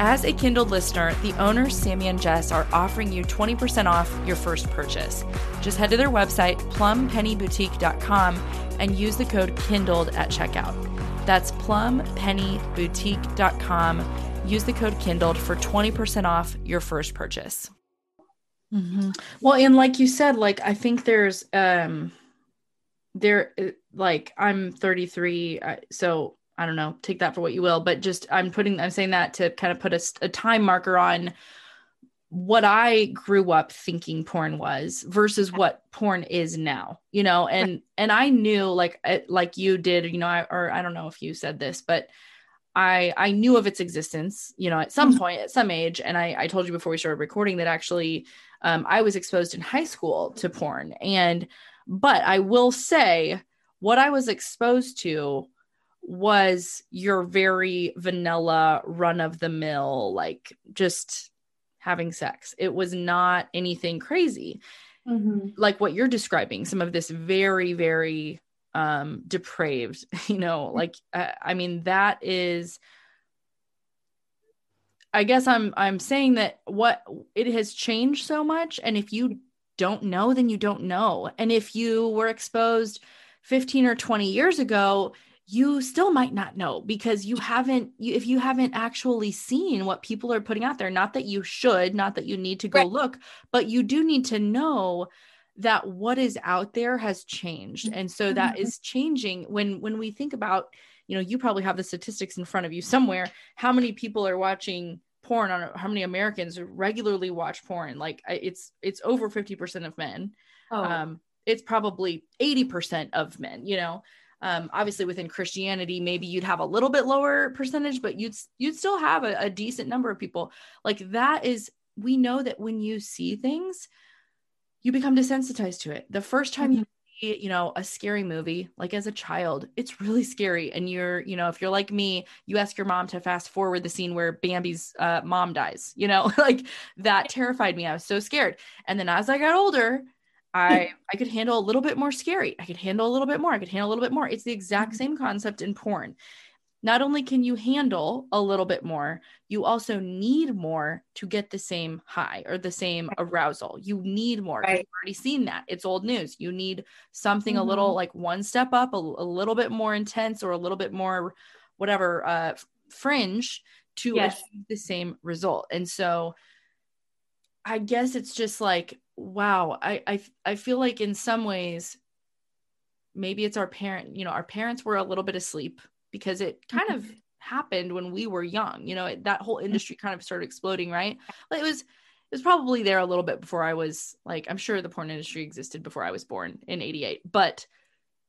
As a Kindled listener, the owners, Sammy and Jess, are offering you 20% off your first purchase. Just head to their website, plumpennyboutique.com, and use the code KINDLED at checkout. That's plumpennyboutique.com. Use the code KINDLED for 20% off your first purchase. Mm-hmm. Well, and like you said, like I think there's um there like I'm 33 so I don't know, take that for what you will, but just I'm putting, I'm saying that to kind of put a, a time marker on what I grew up thinking porn was versus what porn is now, you know, and, and I knew like, like you did, you know, I, or I don't know if you said this, but I, I knew of its existence, you know, at some mm-hmm. point, at some age. And I, I told you before we started recording that actually um, I was exposed in high school to porn. And, but I will say what I was exposed to was your very vanilla run of the mill like just having sex. It was not anything crazy. Mm-hmm. like what you're describing some of this very very um depraved you know like uh, i mean that is i guess i'm i'm saying that what it has changed so much and if you don't know then you don't know. And if you were exposed 15 or 20 years ago you still might not know because you haven't you, if you haven't actually seen what people are putting out there not that you should not that you need to go right. look but you do need to know that what is out there has changed and so that mm-hmm. is changing when when we think about you know you probably have the statistics in front of you somewhere how many people are watching porn on how many americans regularly watch porn like it's it's over 50% of men oh. um it's probably 80% of men you know um, obviously, within Christianity, maybe you'd have a little bit lower percentage, but you'd you'd still have a, a decent number of people. Like that is, we know that when you see things, you become desensitized to it. The first time mm-hmm. you see, you know, a scary movie, like as a child, it's really scary. And you're, you know, if you're like me, you ask your mom to fast forward the scene where Bambi's uh, mom dies. You know, like that terrified me. I was so scared. And then as I got older, I I could handle a little bit more scary. I could handle a little bit more. I could handle a little bit more. It's the exact mm-hmm. same concept in porn. Not only can you handle a little bit more, you also need more to get the same high or the same arousal. You need more. Right. You've already seen that. It's old news. You need something mm-hmm. a little like one step up, a, a, little bit more intense or a little bit more whatever uh fringe to yes. achieve the same result. And so I guess it's just like wow I, I i feel like in some ways maybe it's our parent you know our parents were a little bit asleep because it kind of mm-hmm. happened when we were young you know it, that whole industry kind of started exploding right? It was it was probably there a little bit before i was like i'm sure the porn industry existed before i was born in 88 but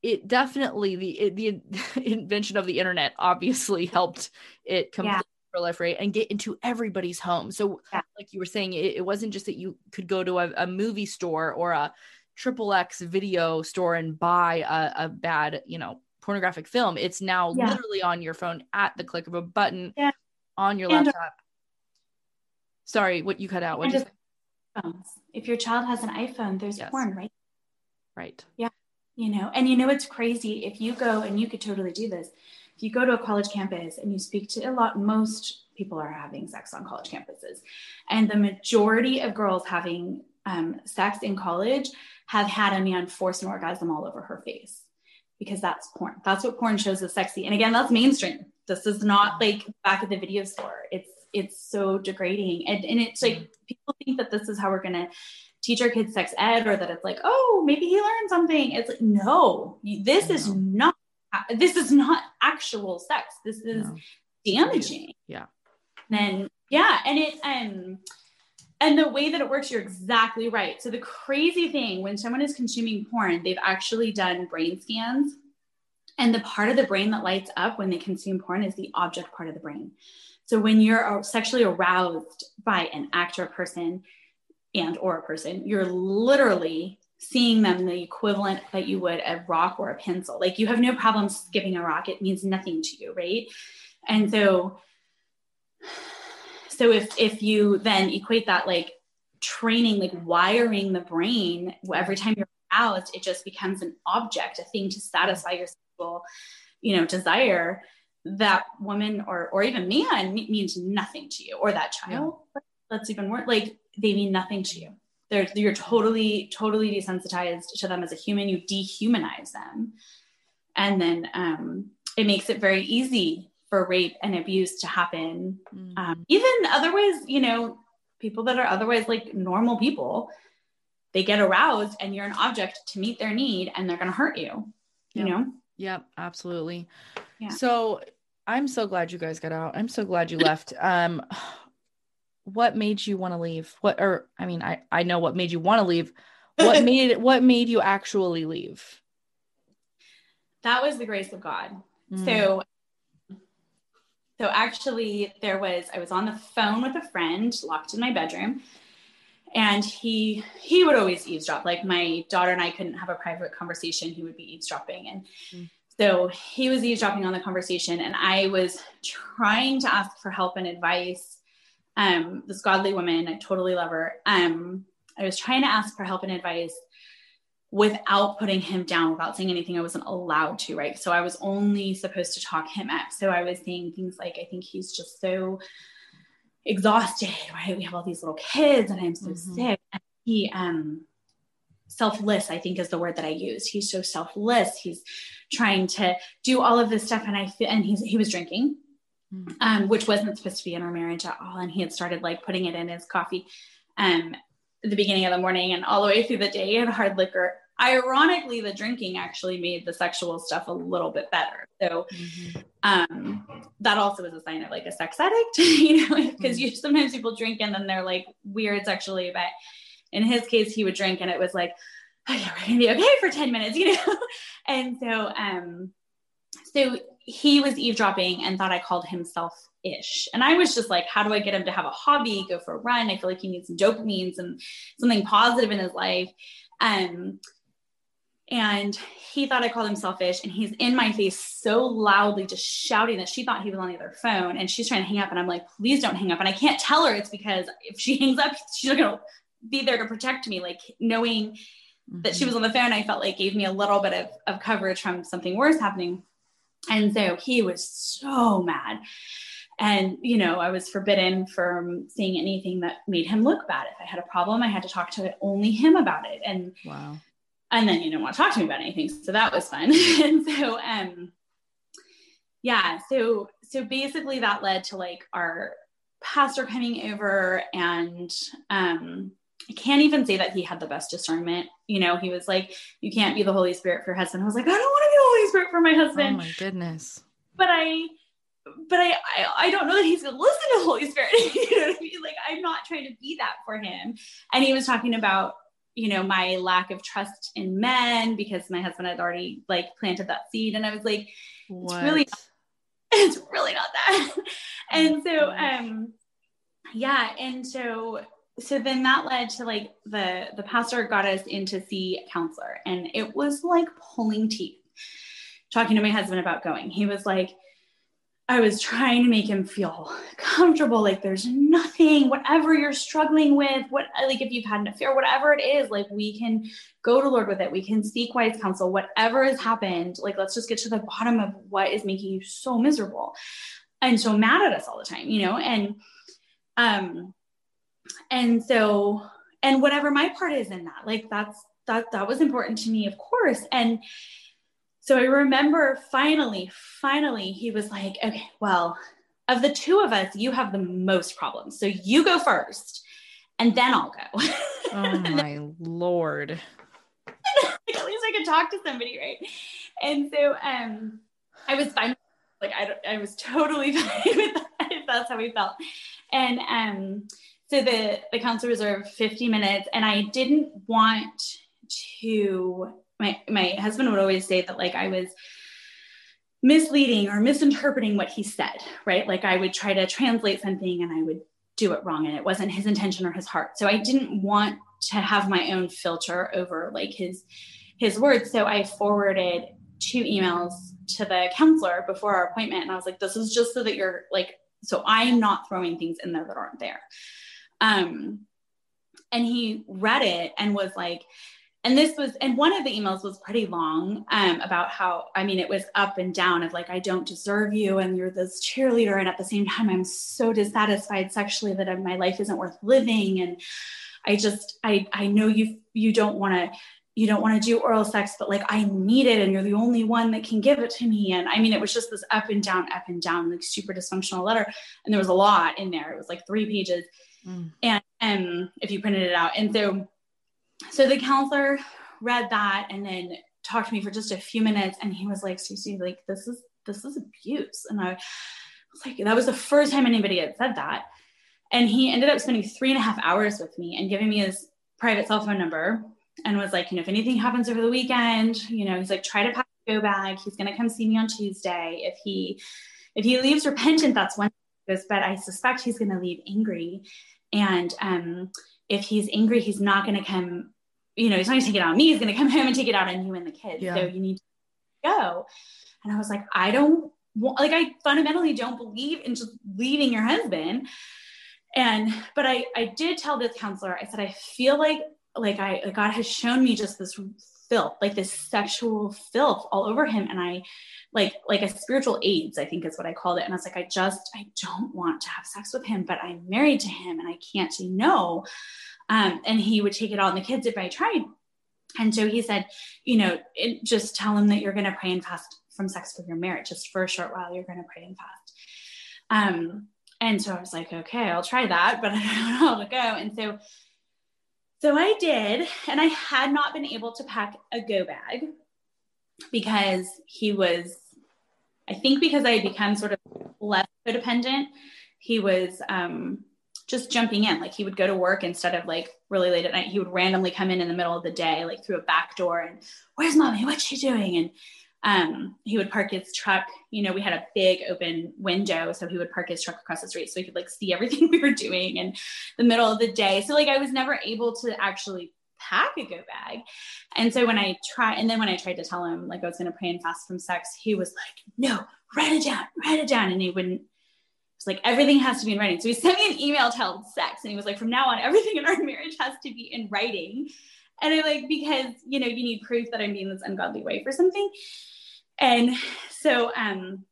it definitely the it, the invention of the internet obviously helped it completely proliferate and get into everybody's home. So, yeah. like you were saying, it, it, wasn't just that you could go to a, a movie store or a triple X video store and buy a, a bad, you know, pornographic film. It's now Yeah. literally on your phone at the click of a button Yeah. on your And- uh, laptop. Sorry, what you cut out. What And you just phones. If your child has an iPhone, there's Yes. porn, right? right? Yeah. You know, and you know it's crazy if you go and you could totally do this. If you go to a college campus and you speak to a lot, most people are having sex on college campuses, and the majority of girls having um, sex in college have had a man force an orgasm all over her face because that's porn. That's what porn shows as sexy. And again, that's mainstream. This is not like back at the video store. It's it's so degrading, and and it's like people think that this is how we're gonna teach our kids sex ed or that it's like oh maybe he learned something it's like no this is not this is not actual sex. This is No. damaging. Yeah. then yeah and it um and the way that it works you're exactly right. So the crazy thing when someone is consuming porn they've actually done brain scans. And the part of the brain that lights up when they consume porn is the object part of the brain. So when you're sexually aroused by an actor person and or a person you're literally seeing them the equivalent that you would a rock or a pencil. Like you have no problem skipping a rock. It means nothing to you right? And so so if if you then equate that like training like wiring the brain every time you're aroused it just becomes an object a thing to satisfy your sexual you know desire that woman or or even man means nothing to you or that child. That's even worse like they mean nothing to you they're you're totally totally desensitized to them as a human you dehumanize them and then um, it makes it very easy for rape and abuse to happen Mhm. um, even otherwise you know people that are otherwise like normal people they get aroused and you're an object to meet their need and they're going to hurt you you Yep. know Yep, absolutely. Yeah. So I'm so glad you guys got out. I'm so glad you left. Um what made you want to leave? What or I mean, I I know what made you want to leave. What made it what made you actually leave? that was the grace of god Mm. So, so actually, there was I was on the phone with a friend, locked in my bedroom, and he he would always eavesdrop. Like my daughter and I couldn't have a private conversation; he would be eavesdropping, and Mm. so he was eavesdropping on the conversation, and I was trying to ask for help and advice. Um, this godly woman, I totally love her. Um, I was trying to ask for help and advice without putting him down, without saying anything I wasn't allowed to, right? So I was only supposed to talk him up. So I was saying things like, I think he's just so exhausted, right? We have all these little kids and I'm so Mhm. sick. And he, um, selfless, I think is the word that I used. He's so selfless. He's trying to do all of this stuff. And I feel, and he's, he was drinking. Um, which wasn't supposed to be in our marriage at all. And he had started like putting it in his coffee, um, at the beginning of the morning and all the way through the day and hard liquor. Ironically, the drinking actually made the sexual stuff a little bit better. So Mhm. um, that also is a sign of like a sex addict, you know, because Mm. you sometimes people drink and then they're like weird sexually, but in his case, he would drink and it was like, oh yeah, we're gonna be okay for 10 minutes, you know? and so um so he was eavesdropping and thought I called him selfish. And I was just like, how do I get him to have a hobby, go for a run? I feel like he needs some dopamine, some something positive in his life. Um, and he thought I called him selfish, and he's in my face so loudly, just shouting that she thought he was on the other phone, and she's trying to hang up, and I'm like, please don't hang up. And I can't tell her it's because if she hangs up, she's gonna be there to protect me. Like knowing that she was on the phone, I felt like gave me a little bit of, of coverage from something worse happening. And so he was so mad. And, you know, I was forbidden from seeing anything that made him look bad. If I had a problem, I had to talk to only him about it. And Wow. and then you didn't want to talk to me about anything. So that was fun. and so um yeah, so so basically that led to like our pastor coming over and um I can't even say that he had the best discernment. You know, he was like, You can't be the Holy Spirit for your husband. I was like, I don't want to be the Holy Spirit for my husband. Oh my goodness. but I but I, I I don't know that he's gonna listen to the Holy Spirit. you know what I mean? Like I'm not trying to be that for him. And he was talking about, you know, my lack of trust in men because my husband had already like planted that seed. And I was like, What? really it's really not that. and so um yeah, and so so then that led to like the the pastor got us in to see a counselor and it was like pulling teeth talking to my husband about going he was like I was trying to make him feel comfortable. Like there's nothing, whatever you're struggling with, what like if you've had an affair, whatever it is, like we can go to Lord with it. We can seek wise counsel, whatever has happened. Like let's just get to the bottom of what is making you so miserable and so mad at us all the time, you know? And um and so and whatever my part is in that, like that's that that was important to me, of course. And so I remember finally, finally, he was like, okay, well, of the two of us, you have the most problems. So you go first and then I'll go. Oh my Lord. like, at least I could talk to somebody, right? And so um I was fine. Like I, I was totally fine with that if that's how we felt. And um so the the counselor reserved 50 minutes and I didn't want to my my husband would always say that like I was misleading or misinterpreting what he said, right? Like I would try to translate something and I would do it wrong and it wasn't his intention or his heart. So I didn't want to have my own filter over like his his words. So I forwarded two emails to the counselor before our appointment and I was like this is just so that you're like so I'm not throwing things in there that aren't there. Um and he read it and was like and this was and one of the emails was pretty long um, about how i mean it was up and down of like i don't deserve you and you're this cheerleader. And at the same time i'm so dissatisfied sexually that my life isn't worth living. And i just i i know you you don't want to you don't want to do oral sex but like i need it and you're the only one that can give it to me. And i mean it was just this up and down up and down like super dysfunctional letter. And there was a lot in there. It was like three pages mm. and um if you printed it out. And so so the counselor read that and then talked to me for just a few minutes and he was like Stacey like this is this is abuse. And I was like that was the first time anybody had said that. And he ended up spending three and a half hours with me and giving me his private cell phone number and was like you know if anything happens over the weekend you know he's like try to pack a go bag. He's going to come see me on Tuesday. If he if he leaves repentant that's one goes but I suspect he's going to leave angry and um if he's angry, he's not going to come, you know, he's not going to take it out on me. He's going to come home and take it out on you and the kids. Yeah. So you need to go. And I was like, I don't like, I fundamentally don't believe in just leaving your husband. And, but I, I did tell this counselor, I said, I feel like, like I, like God has shown me just this filth, like this sexual filth all over him. And I, like like a spiritual AIDS, I think is what I called it. And I was like, I just I don't want to have sex with him, but I'm married to him and I can't say no. Um, and he would take it on the kids if I tried. And so he said, you know, it, just tell him that you're going to pray and fast from sex for your marriage, just for a short while. You're going to pray and fast. Um, and so I was like, okay, I'll try that, but I don't know how to go. And so, so I did, and I had not been able to pack a go bag because he was, I think because I had become sort of less codependent, he was um, just jumping in. Like he would go to work instead of like really late at night. He would randomly come in in the middle of the day, like through a back door and where's mommy? What's she doing? And um, he would park his truck. You know, we had a big open window, so he would park his truck across the street so he could like see everything we were doing in the middle of the day. So like I was never able to actually pack a go bag. And so when I try, and then when I tried to tell him like I was going to pray and fast from sex, he was like, no, write it down, write it down. And he wouldn't, it's like everything has to be in writing. So he sent me an email titled sex. And he was like, from now on, everything in our marriage has to be in writing. And I like, because, you know, you need proof that I'm being this ungodly way for something. And so, um,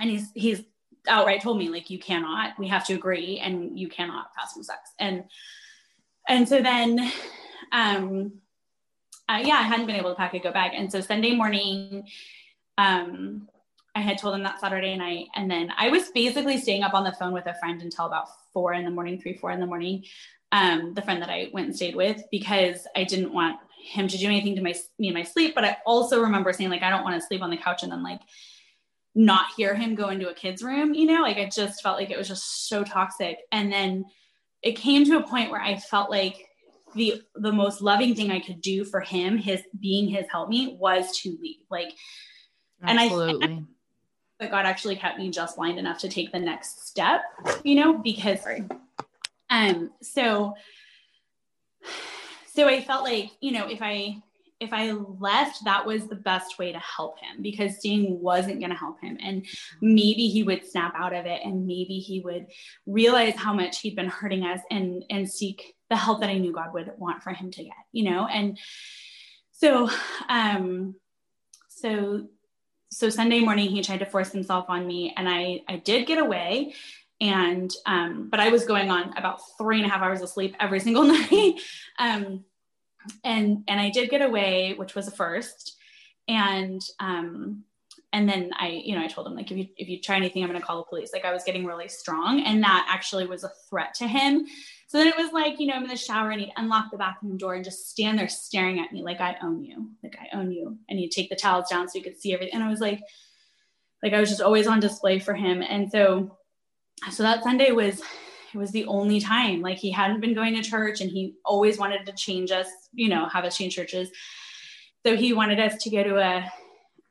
and he's, he's outright told me like, you cannot, we have to agree and you cannot fast from sex. And, and so then um, uh, yeah, I hadn't been able to pack a go bag. And so Sunday morning, um, I had told him that Saturday night. And then I was basically staying up on the phone with a friend until about four in the morning, three, four in the morning. Um, the friend that I went and stayed with because I didn't want him to do anything to my me and my sleep. But I also remember saying like I don't want to sleep on the couch and then like not hear him go into a kid's room, you know, like I just felt like it was just so toxic. And then it came to a point where I felt like the the most loving thing I could do for him, his being his help me, was to leave. Like, Absolutely. and I, but God actually kept me just blind enough to take the next step, you know, because, um, so so I felt like, you know, if I if I left, that was the best way to help him because staying wasn't going to help him. And maybe he would snap out of it and maybe he would realize how much he'd been hurting us and, and seek the help that I knew God would want for him to get, you know? And so, um, so, so Sunday morning, he tried to force himself on me and I, I did get away and, um, but I was going on about three and a half hours of sleep every single night. um, and and I did get away, which was a first. And um, and then I, you know, I told him like, if you if you try anything, I'm going to call the police. Like I was getting really strong, and that actually was a threat to him. So then it was like, you know, I'm in the shower and he'd unlock the bathroom door and just stand there staring at me like I own you, like I own you, and he'd take the towels down so you could see everything. And I was like, like I was just always on display for him. And so, so that Sunday was it was the only time. Like he hadn't been going to church and he always wanted to change us you know have us change churches. So he wanted us to go to a,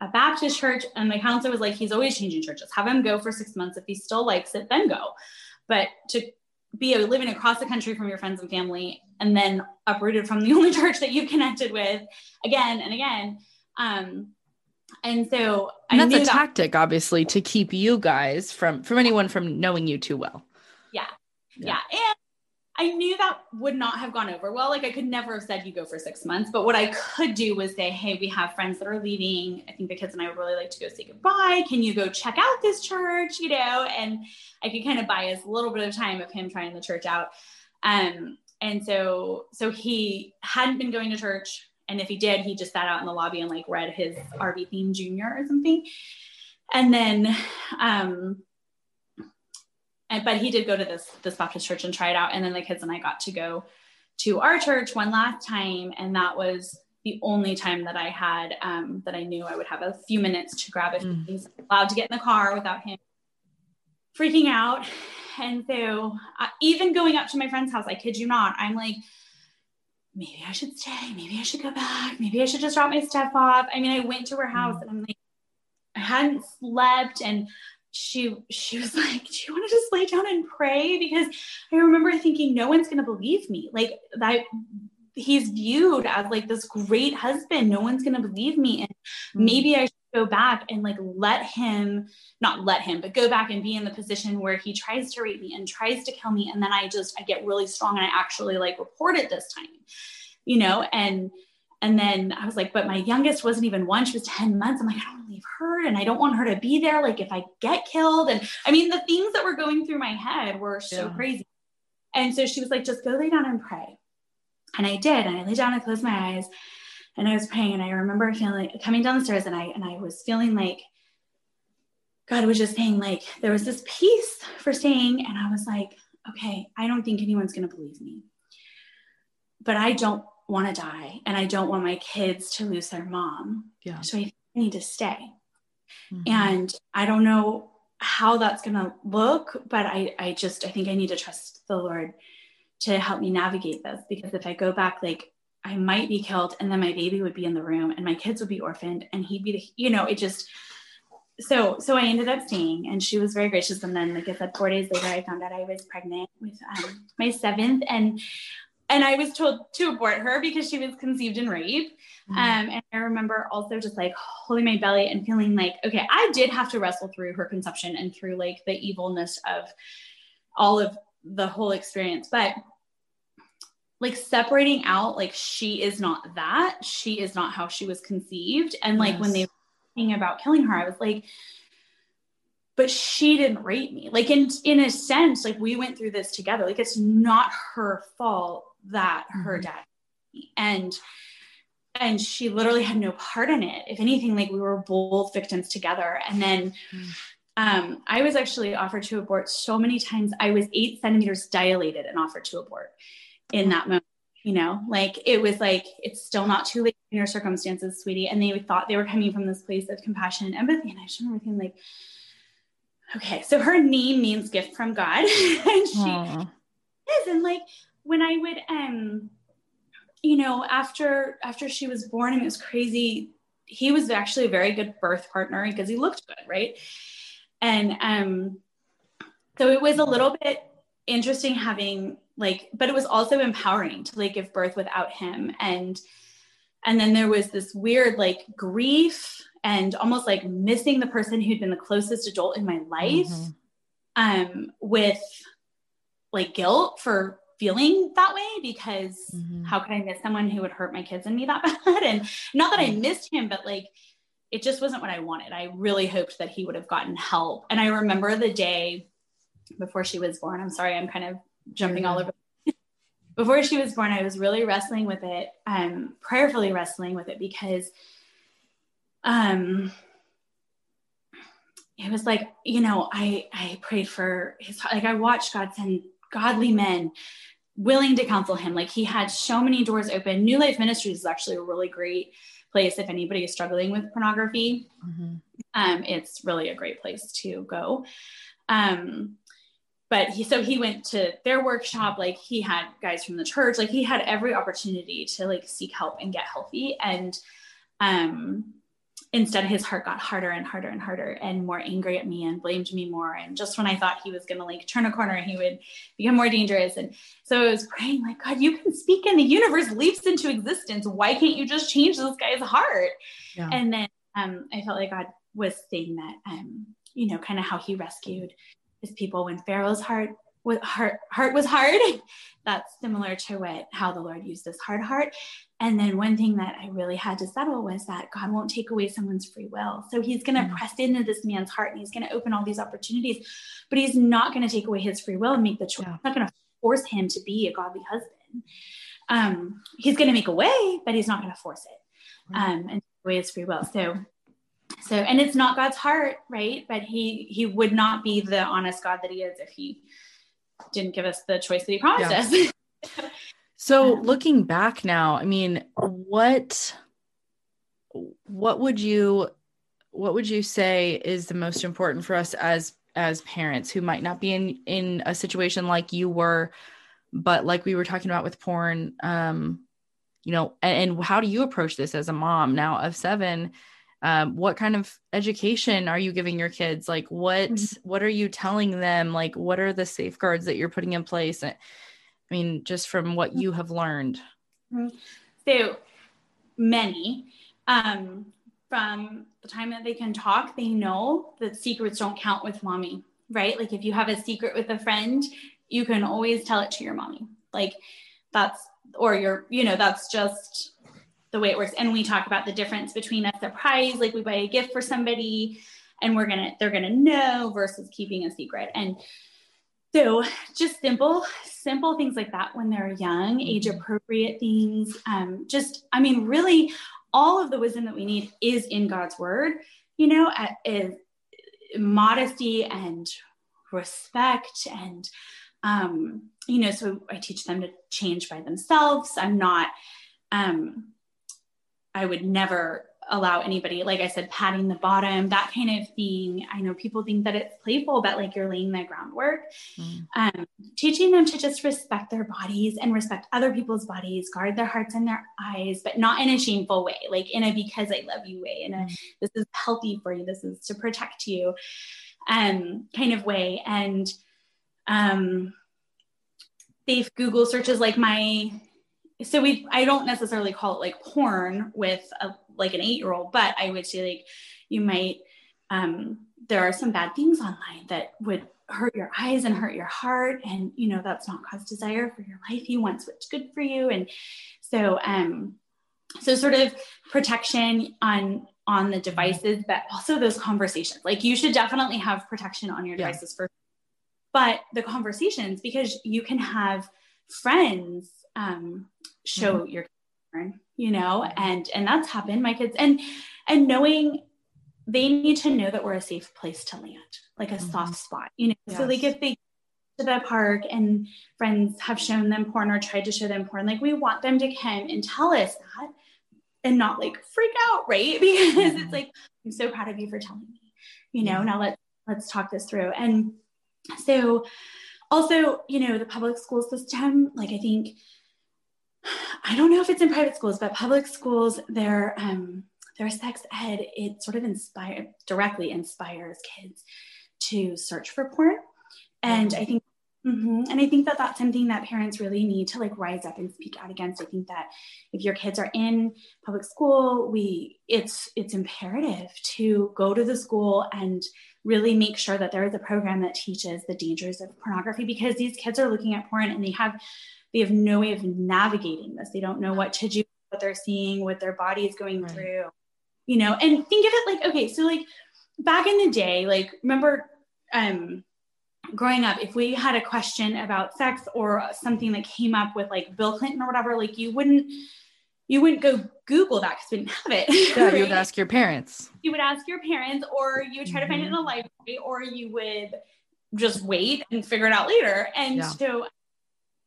a baptist church and my counselor was like he's always changing churches. Have him go for six months. If he still likes it then go. But to be living across the country from your friends and family and then uprooted from the only church that you've connected with again and again um, and so and that's a that- tactic obviously to keep you guys from from anyone from knowing you too well yeah yeah. yeah. And I knew that would not have gone over well. Like I could never have said you go for six months, but what I could do was say, Hey, we have friends that are leaving. I think the kids and I would really like to go say goodbye. Can you go check out this church? You know, and I could kind of buy us a little bit of time of him trying the church out. Um, and so, so he hadn't been going to church. And if he did, he just sat out in the lobby and like read his RV theme junior or something. And then, um, and but he did go to this this Baptist church and try it out. And then the kids and I got to go to our church one last time, and that was the only time that I had um, that I knew I would have a few minutes to grab it. Mm. He's allowed to get in the car without him freaking out. And so, uh, even going up to my friend's house, I kid you not, I'm like, maybe I should stay. Maybe I should go back. Maybe I should just drop my stuff off. I mean, I went to her house mm. and I'm like, I hadn't slept and she she was like, "Do you want to just lay down and pray?" Because I remember thinking, no one's going to believe me. Like that, he's viewed as like this great husband. No one's going to believe me, and mm-hmm. maybe I should go back and like let him, not let him, but go back and be in the position where he tries to rape me and tries to kill me, and then I just I get really strong and I actually like report it this time, you know, and and then I was like, but my youngest wasn't even one. She was 10 months. I'm like, I don't want to leave her and I don't want her to be there. Like, if I get killed. And I mean, the things that were going through my head were so yeah. crazy. And so she was like, just go lay down and pray. And I did. And I lay down and closed my eyes and I was praying. And I remember feeling coming down the stairs and I, and I was feeling like God was just saying, like, there was this peace for staying. And I was like, okay, I don't think anyone's going to believe me. But I don't want to die and I don't want my kids to lose their mom. Yeah. So I need to stay. Mm-hmm. And I don't know how that's going to look, but I, I just, I think I need to trust the Lord to help me navigate this because if I go back, like I might be killed and then my baby would be in the room and my kids would be orphaned and he'd be the, you know, it just, so, so I ended up staying and she was very gracious. And then like I said, four days later, I found out I was pregnant with um, my seventh and and I was told to abort her because she was conceived in rape. Mm-hmm. Um, and I remember also just like holding my belly and feeling like, okay, I did have to wrestle through her conception and through like the evilness of all of the whole experience. But like separating out, like she is not that, she is not how she was conceived. And like yes. when they were thinking about killing her, I was like, but she didn't rape me. Like in in a sense, like we went through this together. Like it's not her fault that her mm-hmm. dad and and she literally had no part in it if anything like we were both victims together and then mm. um, i was actually offered to abort so many times i was eight centimeters dilated and offered to abort in that moment you know? Like it was like it's still not too late in your circumstances sweetie. And they thought they were coming from this place of compassion and empathy. And i just remember thinking like okay so her name means gift from god. And she Aww. is. And like when I would um you know after after she was born and it was crazy. He was actually a very good birth partner because he looked good right? And um so it was a little bit interesting having like but it was also empowering to like give birth without him and and then there was this weird like grief and almost like missing the person who'd been the closest adult in my life mm-hmm. um with like guilt for feeling that way because mm-hmm. how could I miss someone who would hurt my kids and me that bad? And not that I missed him, but like it just wasn't what I wanted. I really hoped that he would have gotten help. And I remember the day before she was born. I'm sorry, I'm kind of jumping all over. before she was born, I was really wrestling with it, um, prayerfully wrestling with it because um it was like, you know, I I prayed for his like I watched God send godly men willing to counsel him. Like he had so many doors open. New Life Ministries is actually a really great place if anybody is struggling with pornography. Mm-hmm. Um, it's really a great place to go. Um, but he so he went to their workshop like he had guys from the church like he had every opportunity to like seek help and get healthy. And um instead his heart got harder and harder and harder and more angry at me and blamed me more. And just when i thought he was going to like turn a corner he would become more dangerous. And so i was praying like god you can speak and the universe leaps into existence. Why can't you just change this guy's heart? Yeah. and then um, i felt like god was saying that um, you know kind of how he rescued his people when pharaoh's heart was heart heart was hard. That's similar to what how the lord used this hard heart. And then one thing that i really had to settle was that god won't take away someone's free will. So he's going to mm-hmm. press into this man's heart and he's going to open all these opportunities but he's not going to take away his free will and make the choice. Yeah. he's not going to force him to be a godly husband. Um, he's going to make a way but he's not going to force it. Um, and take away his free will. So so and it's not god's heart right but he he would not be the honest god that he is if he didn't give us the choice that he promised yeah. us. so looking back now, I mean, what what would you what would you say is the most important for us as as parents who might not be in in a situation like you were but like we were talking about with porn um you know and, and how do you approach this as a mom now of 7 um, what kind of education are you giving your kids? Like what mm-hmm. what are you telling them? Like what are the safeguards that you're putting in place? I mean just from what you have learned. Mm-hmm. so many um, from the time that they can talk they know that secrets don't count with mommy right? Like if you have a secret with a friend you can always tell it to your mommy. Like that's or your you know that's just the way it works. And we talk about the difference between a surprise, like we buy a gift for somebody and we're gonna they're gonna know versus keeping a secret. And so just simple, simple things like that when they're young, mm-hmm. age appropriate things. Um, just, I mean, really all of the wisdom that we need is in God's word, you know, is modesty and respect and um, you know, so I teach them to change by themselves. I'm not um I would never allow anybody, like I said, patting the bottom, that kind of thing. I know people think that it's playful, but like you're laying the groundwork. Mm. Um, teaching them to just respect their bodies and respect other people's bodies, guard their hearts and their eyes, but not in a shameful way, like in a because I love you way, in a mm. this is healthy for you, this is to protect you um, kind of way. And um, safe Google searches like my so we i don't necessarily call it like porn with a like an eight year old but i would say like you might um there are some bad things online that would hurt your eyes and hurt your heart and you know that's not cause desire for your life. You want what's good for you. And so um so sort of protection on on the devices but also those conversations. Like you should definitely have protection on your devices yeah. first but the conversations because you can have friends um, show mm-hmm. your concern, you know, and and that's happened. My kids and and knowing they need to know that we're a safe place to land, like a mm-hmm. soft spot, you know. Yes. So like if they to the park and friends have shown them porn or tried to show them porn, like we want them to come and tell us that and not like freak out, right? Because mm-hmm. it's like, I'm so proud of you for telling me, you know, now let's let's talk this through. And so also, you know, the public school system, like I think I don't know if it's in private schools, but public schools, their um, their sex ed, it sort of inspire directly inspires kids to search for porn. And I think Mm-hmm. And I think that that's something that parents really need to like rise up and speak out against. I think that if your kids are in public school, we it's it's imperative to go to the school and really make sure that there is a program that teaches the dangers of pornography because these kids are looking at porn and they have they have no way of navigating this. They don't know what to do, what they're seeing, what their body is going right. through. You know, and think of it like okay, so like back in the day, like remember um growing up, if we had a question about sex or something that came up with like Bill Clinton or whatever, like you wouldn't you wouldn't go Google that because we didn't have it. Yeah, right? you would ask your parents. You would ask your parents, or you would try mm-hmm. to find it in a mm-hmm. library, or you would just wait and figure it out later. And yeah. so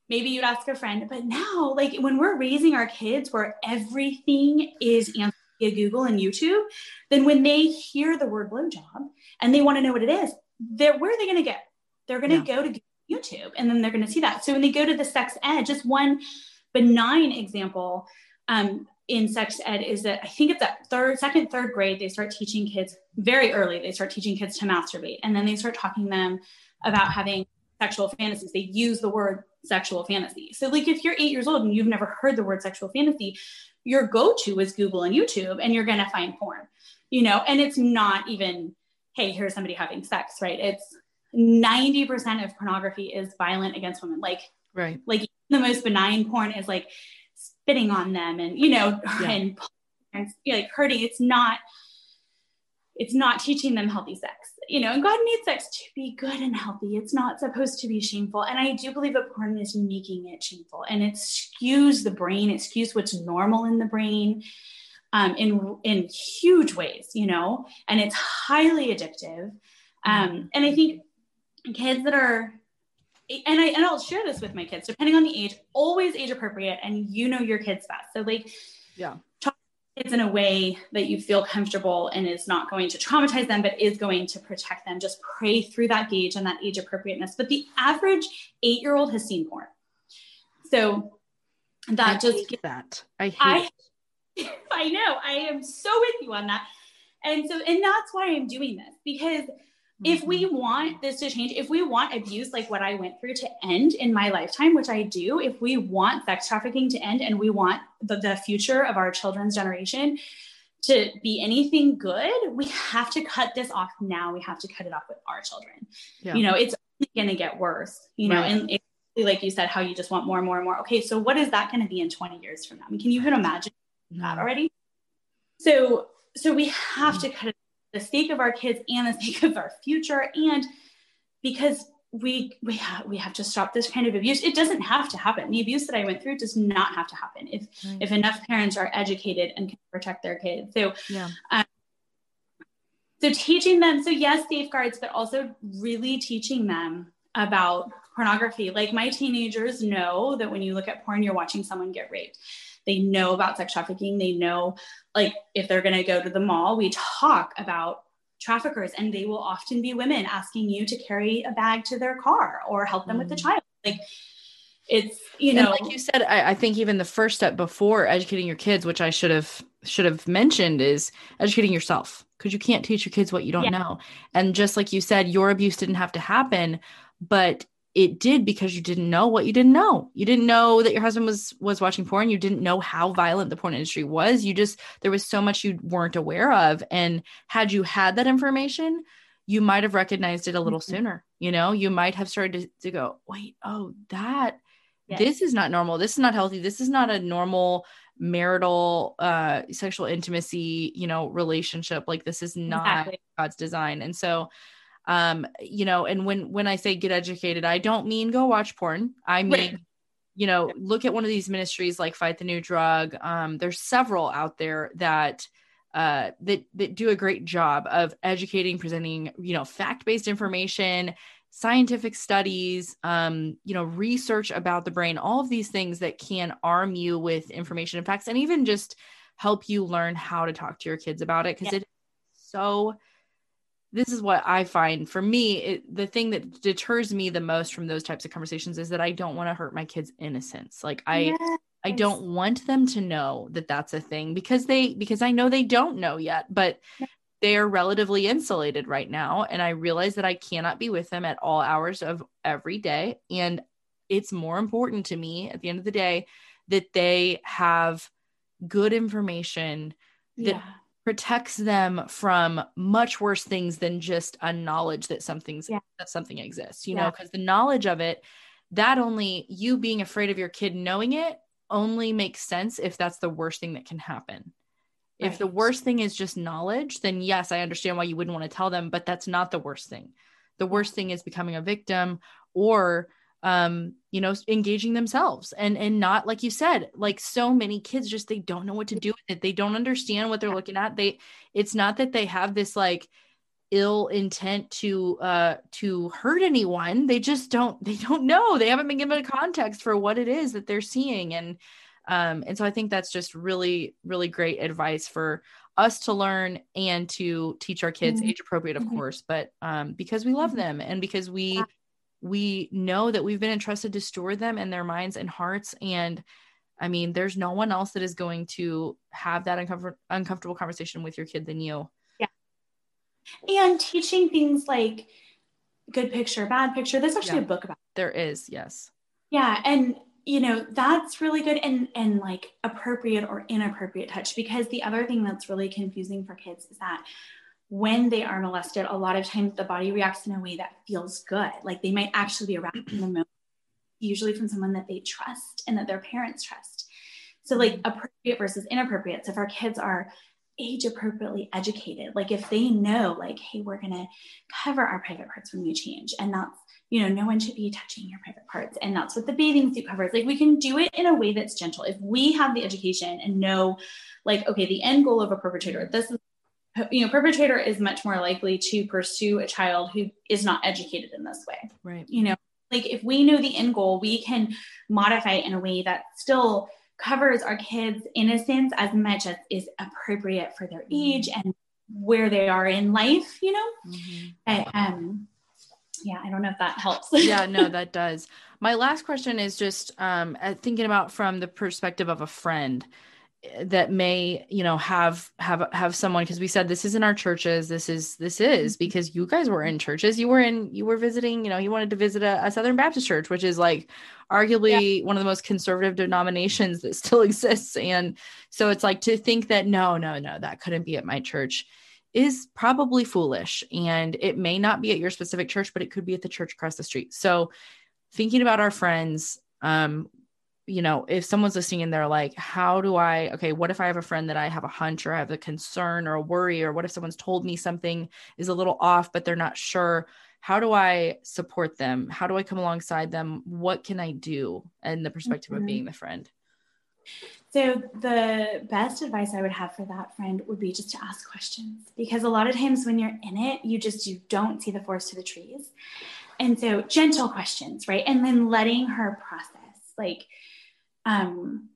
maybe you'd ask a friend. But now, like when we're raising our kids where everything is answered via Google and YouTube, then when they hear the word blowjob and they want to know what it is, they're where are they going to go They're going to yeah. go to YouTube and then they're going to see that. So when they go to the sex ed, just one benign example um, in sex ed is that I think it's at third, second, third grade, they start teaching kids very early, they start teaching kids to masturbate. And then they start talking them about having sexual fantasies. They use the word sexual fantasy. So, like, if you're eight years old and you've never heard the word sexual fantasy, your go to is Google and YouTube, and you're going to find porn, you know, and it's not even, hey, here's somebody having sex, right? It's 90% of pornography is violent against women. Like, right. Like, the most benign porn is like spitting on them and, you know, yeah. and, and like hurting. It's not, it's not teaching them healthy sex you know and god made sex to be good and healthy. It's not supposed to be shameful. And i do believe that porn is making it shameful. And it skews the brain. It skews what's normal in the brain um, in in huge ways you know and it's highly addictive. Um, mm-hmm. and i think kids that are and I and I'll share this with my kids, depending on the age, always age appropriate, and you know your kids best. So like, yeah, kids in a way that you feel comfortable and is not going to traumatize them, but is going to protect them. Just pray through that gauge and that age appropriateness. But the average eight year old has seen porn. So that I just hate that. I hate I, I know. I am so with you on that. And so, and that's why I'm doing this because if we mm-hmm. want this to change, if we want abuse like what I went through to end in my lifetime, which I do, if we want sex trafficking to end and we want the, the future of our children's generation to be anything good, we have to cut this off now. We have to cut it off with our children. Yeah. You know, it's going to get worse, you know, right. and it, like you said, how you just want more and more and more. Okay, so what is that going to be in 20 years from now? I mean, can you even imagine that already? So, so we have to cut it the sake of our kids and the sake of our future. And because we we have we have to stop this kind of abuse it doesn't have to happen. The abuse that i went through does not have to happen if right. if enough parents are educated and can protect their kids. So yeah. um, so teaching them so yes safeguards but also really teaching them about pornography. Like my teenagers know that when you look at porn you're watching someone get raped they know about sex trafficking. They know, like, if they're going to go to the mall, we talk about traffickers, and they will often be women asking you to carry a bag to their car or help them mm. with the mm. child. Like, it's you know, and like you said, I, I think even the first step before educating your kids, which I should have should have mentioned, is educating yourself because you can't teach your kids what you don't yeah. know. And just like you said, your abuse didn't have to happen, but it did because you didn't know what you didn't know. You didn't know that your husband was was watching porn. You didn't know how violent the porn industry was. You just there was so much you weren't aware of and had you had that information, you might have recognized it a little mm-hmm. sooner. You know, you might have started to, to go, "Wait, oh, that yes. this is not normal. This is not healthy. This is not a normal marital uh sexual intimacy, you know, relationship. Like this is not exactly. God's design." And so um you know and when when i say get educated i don't mean go watch porn i mean right. you know look at one of these ministries like fight the new drug um there's several out there that uh that that do a great job of educating presenting you know fact-based information scientific studies um you know research about the brain all of these things that can arm you with information and facts and even just help you learn how to talk to your kids about it because yeah. it is so this is what I find for me, it, the thing that deters me the most from those types of conversations is that I don't want to hurt my kids' innocence. Like I, yes. I don't want them to know that that's a thing because they, because I know they don't know yet, but they are relatively insulated right now. And I realize that I cannot be with them at all hours of every day. And it's more important to me at the end of the day that they have good information that yeah. Protects them from much worse things than just a knowledge that something's yeah. that something exists you yeah. know because the knowledge of it that only you being afraid of your kid knowing it only makes sense if that's the worst thing that can happen right. if the worst thing is just knowledge then yes i understand why you wouldn't want to tell them but that's not the worst thing the worst thing is becoming a victim or um you know engaging themselves and and not like you said like so many kids just they don't know what to do with it. They don't understand what they're looking at. They it's not that they have this like ill intent to uh to hurt anyone. They just don't they don't know. They haven't been given a context for what it is that they're seeing. And um and so i think that's just really really great advice for us to learn and to teach our kids mm-hmm. age appropriate of mm-hmm. course but um because we love mm-hmm. them and because we yeah we know that we've been entrusted to steward them and their minds and hearts. And i mean there's no one else that is going to have that uncomfort- uncomfortable conversation with your kid than you. Yeah. And teaching things like good picture bad picture there's actually yeah. a book about it. there is yes. Yeah. And you know that's really good and and like appropriate or inappropriate touch because the other thing that's really confusing for kids is that when they are molested, a lot of times the body reacts in a way that feels good. Like they might actually be around in the moment, usually from someone that they trust and that their parents trust. So, like appropriate versus inappropriate. So, if our kids are age appropriately educated, like if they know, like, hey, we're going to cover our private parts when we change, and that's you know, no one should be touching your private parts. And that's what the bathing suit covers. Like we can do it in a way that's gentle. If we have the education and know, like, okay, the end goal of a perpetrator, this is you know perpetrator is much more likely to pursue a child who is not educated in this way. Right. You know like if we know the end goal we can modify it in a way that still covers our kids innocence as much as is appropriate for their mm-hmm. age and where they are in life you know? Mm-hmm. but, um yeah i don't know if that helps. Yeah no that does. My last question is just um thinking about from the perspective of a friend that may you know have have have someone because we said this is in our churches this is this is mm-hmm. because you guys were in churches you were in you were visiting you know you wanted to visit a, a southern baptist church which is like arguably yeah. one of the most conservative denominations that still exists and so it's like to think that no no no that couldn't be at my church is probably foolish and it may not be at your specific church but it could be at the church across the street so thinking about our friends um you know, if someone's listening and they're like, how do I, okay, what if I have a friend that I have a hunch or I have a concern or a worry, or what if someone's told me something is a little off, but they're not sure? How do I support them? How do I come alongside them? What can I do in the perspective mm-hmm. of being the friend? So, the best advice I would have for that friend would be just to ask questions because a lot of times when you're in it, you just you don't see the forest to the trees. And so, gentle questions, right? And then letting her process. Like, um,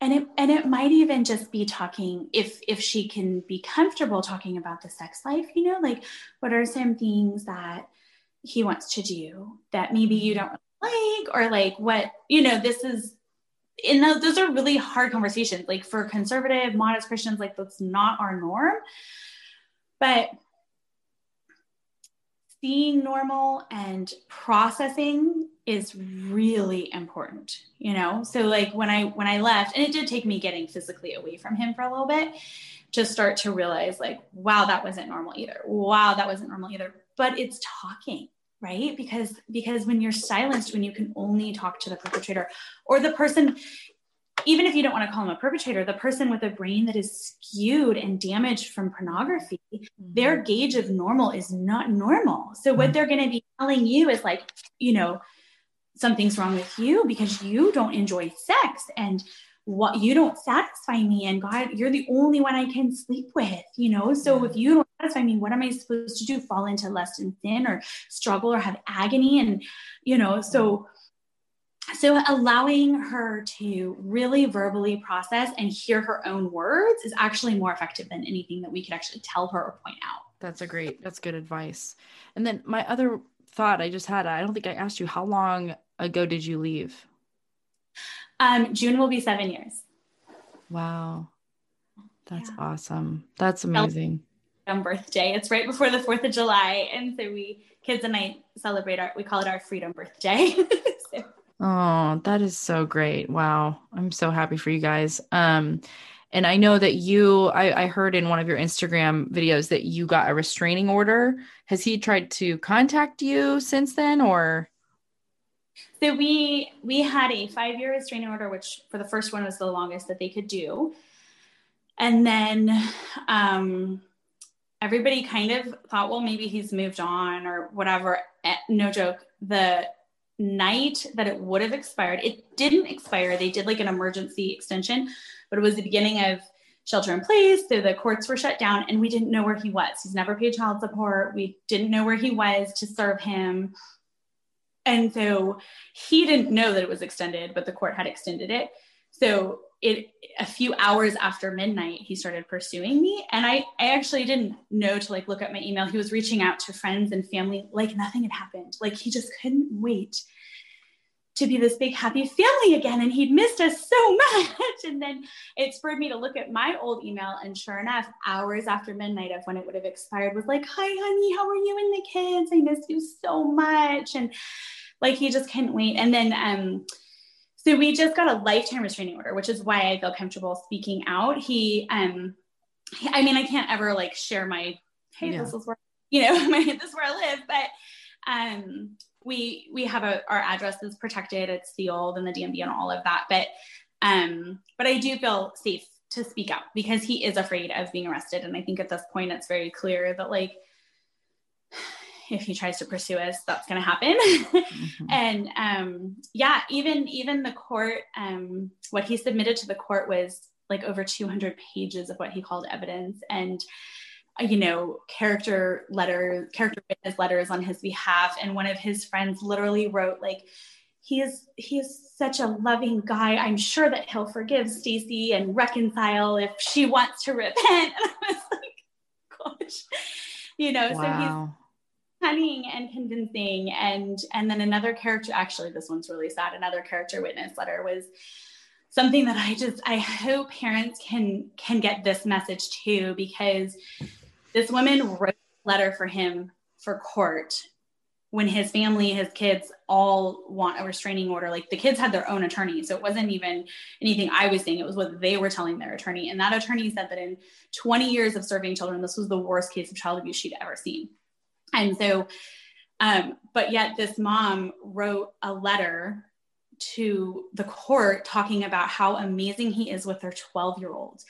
and it and it might even just be talking if if she can be comfortable talking about the sex life you know like what are some things that he wants to do that maybe you don't like or like what you know this is in those, those are really hard conversations. Like for conservative modest christians like that's not our norm. But seeing normal and processing is really important you know so like when i when i left and it did take me getting physically away from him for a little bit to start to realize like wow that wasn't normal either wow that wasn't normal either but it's talking right because because when you're silenced when you can only talk to the perpetrator or the person even if you don't want to call them a perpetrator, the person with a brain that is skewed and damaged from pornography, mm-hmm. their gauge of normal is not normal. So, what mm-hmm. they're going to be telling you is like, you know, something's wrong with you because you don't enjoy sex and what you don't satisfy me and god you're the only one i can sleep with you know? So if you don't satisfy me what am i supposed to do? Fall into lust and sin or struggle or have agony? And you know so so allowing her to really verbally process and hear her own words is actually more effective than anything that we could actually tell her or point out. That's a great that's good advice. And then my other thought i just had i don't think i asked you how long ago did you leave um june will be seven years wow that's yeah. awesome that's amazing freedom birthday. It's right before the 4th of July. And so we, kids and I celebrate our, we call it our freedom birthday. so. Oh, that is so great. Wow. I'm so happy for you guys. Um, and I know that you, I, I heard in one of your Instagram videos that you got a restraining order. Has he tried to contact you since then or? So we we had a five year restraining order, which for the first one was the longest that they could do, and then um, everybody kind of thought, well, maybe he's moved on or whatever. Eh, no joke. The night that it would have expired, it didn't expire. They did like an emergency extension, but it was the beginning of shelter in place. So the courts were shut down and we didn't know where he was. He's never paid child support. We didn't know where he was to serve him. And so he didn't know that it was extended, but the court had extended it. So it a few hours after midnight, he started pursuing me. And I, I actually didn't know to like look at my email. He was reaching out to friends and family like nothing had happened. Like he just couldn't wait to be this big happy family again and he'd missed us so much. And then it spurred me to look at my old email and sure enough hours after midnight of when it would have expired was like hi honey how are you and the kids? I miss you so much. And like he just couldn't wait. And then um so we just got a lifetime restraining order which is why i feel comfortable speaking out. He um i mean i can't ever like share my hey yeah. this is where you know my, this is where i live but um we we have a our address is protected it's sealed and the dmv and all of that but um but i do feel safe to speak out because he is afraid of being arrested. And i think at this point it's very clear that like if he tries to pursue us that's going to happen. Mm-hmm. and um yeah even even the court um what he submitted to the court was like over 200 pages of what he called evidence. And you know, character letter, character witness letters on his behalf. And one of his friends literally wrote, like, he is he is such a loving guy. I'm sure that he'll forgive Stacy and reconcile if she wants to repent. And I was like, gosh, you know, wow. so he's cunning and convincing. And and then another character, actually, this one's really sad. Another character witness letter was something that I just I hope parents can can get this message too because this woman wrote a letter for him for court when his family, his kids all want a restraining order. Like the kids had their own attorney. So it wasn't even anything I was saying, it was what they were telling their attorney. And that attorney said that in 20 years of serving children, this was the worst case of child abuse she'd ever seen. And so, um, but yet this mom wrote a letter to the court talking about how amazing he is with their 12 year old,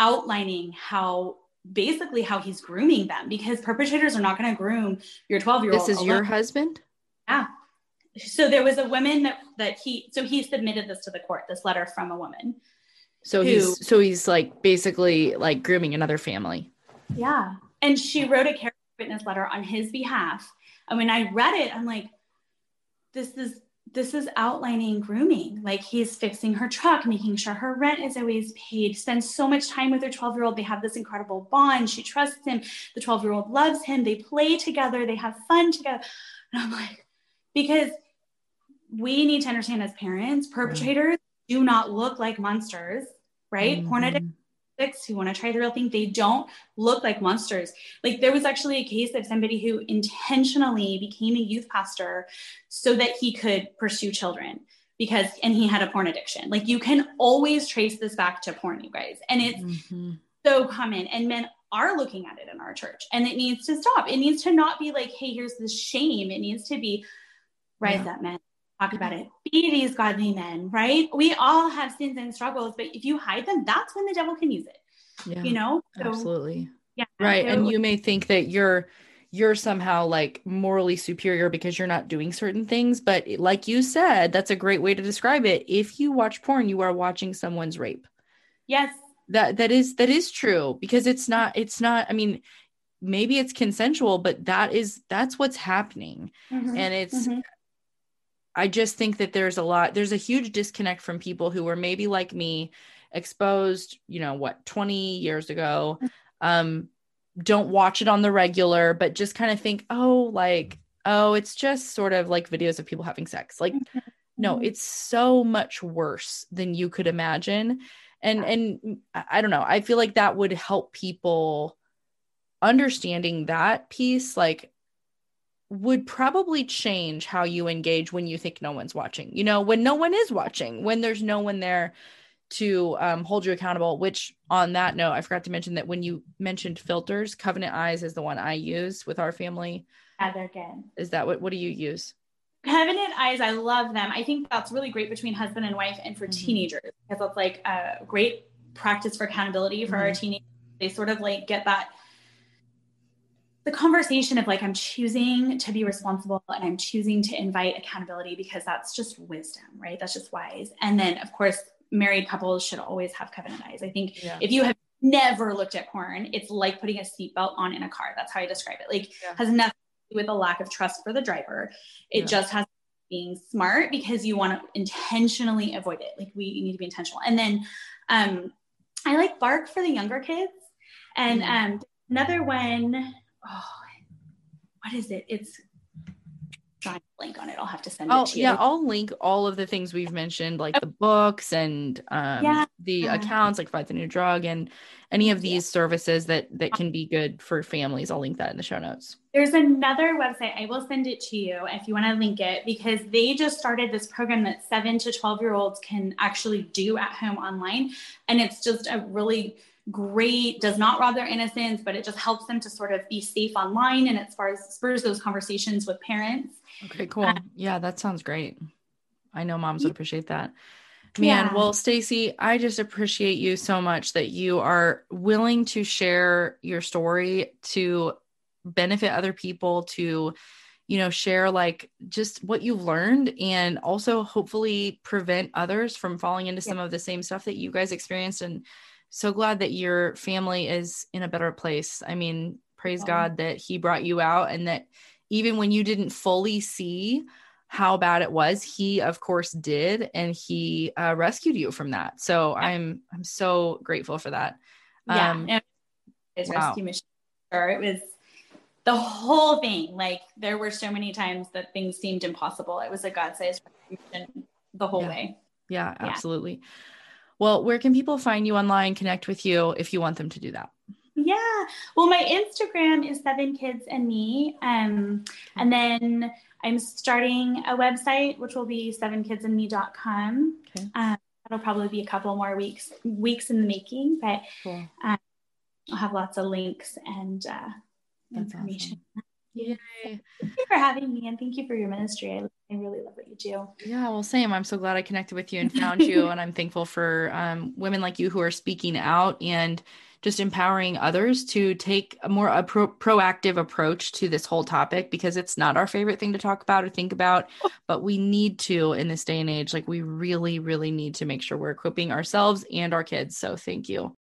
outlining how basically how he's grooming them because perpetrators are not going to groom your 12 year old. This is alone. your husband? Yeah. So there was a woman that, that he, so he submitted this to the court, this letter from a woman. So who, he's, so he's like basically like grooming another family. Yeah. And she wrote a character witness letter on his behalf. And when I read it, I'm like, this is this is outlining grooming. Like he's fixing her truck, making sure her rent is always paid, spends so much time with her 12 year old. They have this incredible bond. She trusts him. The 12 year old loves him. They play together, they have fun together. And I'm like, because we need to understand as parents, perpetrators do not look like monsters, right? Mm-hmm. Porn addicts who want to try the real thing, they don't look like monsters. Like there was actually a case of somebody who intentionally became a youth pastor so that he could pursue children because and he had a porn addiction. Like you can always trace this back to porn, you guys. And it's mm-hmm. so common. And men are looking at it in our church and it needs to stop. It needs to not be like, hey, here's this shame. It needs to be rise yeah. up, men talk about it. Be these godly men, right? We all have sins and struggles, but if you hide them, that's when the devil can use it. Yeah, you know? So, absolutely. Yeah. Right. So, and you may think that you're you're somehow like morally superior because you're not doing certain things, but like you said, that's a great way to describe it. If you watch porn, you are watching someone's rape. Yes. That that is that is true because it's not it's not I mean maybe it's consensual but that is that's what's happening mm-hmm. and it's mm-hmm. I just think that there's a lot, there's a huge disconnect from people who were maybe like me, exposed, you know, what, 20 years ago, um, don't watch it on the regular, but just kind of think, oh, like, oh, it's just sort of like videos of people having sex. Like, no, mm-hmm. it's so much worse than you could imagine. And and I don't know, I feel like that would help people understanding that piece, like, would probably change how you engage when you think no one's watching. You know, when no one is watching, when there's no one there to um, hold you accountable. Which, on that note, I forgot to mention that when you mentioned filters, Covenant Eyes is the one I use with our family. Yeah, they're good. Is that what? What do you use? Covenant Eyes, I love them. I think that's really great between husband and wife and for mm-hmm. teenagers because it's like a great practice for accountability for mm-hmm. our teenagers. They sort of like get that the conversation of like i'm choosing to be responsible and i'm choosing to invite accountability because that's just wisdom right? That's just wise. And then of course married couples should always have covenant eyes i think yeah. if you have never looked at porn it's like putting a seatbelt on in a car. That's how i describe it. Like yeah. has nothing to do with a lack of trust for the driver. It yeah. just has being smart because you want to intentionally avoid it. Like we need to be intentional. And then um i like bark for the younger kids. And mm. um another one oh, what is it? It's trying to link on it. I'll have to send oh, it to you. Yeah, I'll link all of the things we've mentioned, like the books and um, yeah. the accounts, like Fight the New Drug, and any of these yeah. services that that can be good for families. I'll link that in the show notes. There's another website. I will send it to you if you want to link it because they just started this program that seven to 12 year olds can actually do at home online. And it's just a really great, does not rob their innocence, but it just helps them to sort of be safe online and as far as spurs those conversations with parents. Okay, cool. Um, yeah, that sounds great. I know moms would appreciate that. Man, yeah. well, Stacy, I just appreciate you so much that you are willing to share your story to benefit other people, to, you know, share like just what you've learned and also hopefully prevent others from falling into some of the same stuff that you guys experienced and so glad that your family is in a better place. I mean, praise yeah. God that He brought you out and that even when you didn't fully see how bad it was, He of course did, and He uh, rescued you from that. So yeah. I'm I'm so grateful for that. Yeah, um, his wow. rescue mission. Sure, it was the whole thing. Like there were so many times that things seemed impossible. It was a God-sized mission the whole yeah. way. Yeah, absolutely. Well, where can people find you online, connect with you if you want them to do that? Yeah. Well, my Instagram is Seven Kids and Me. Um, and then I'm starting a website, which will be sevenkidsandme.com. Okay. Um, that'll probably be a couple more weeks weeks in the making, but cool. um, I'll have lots of links and uh, information. Awesome. Yay. Thank you for having me and thank you for your ministry. I, I really love what you do. Yeah, well, same. I'm so glad I connected with you and found you. and I'm thankful for um, women like you who are speaking out and just empowering others to take a more a pro- proactive approach to this whole topic because it's not our favorite thing to talk about or think about, but we need to in this day and age. Like, we really, really need to make sure we're equipping ourselves and our kids. So, thank you.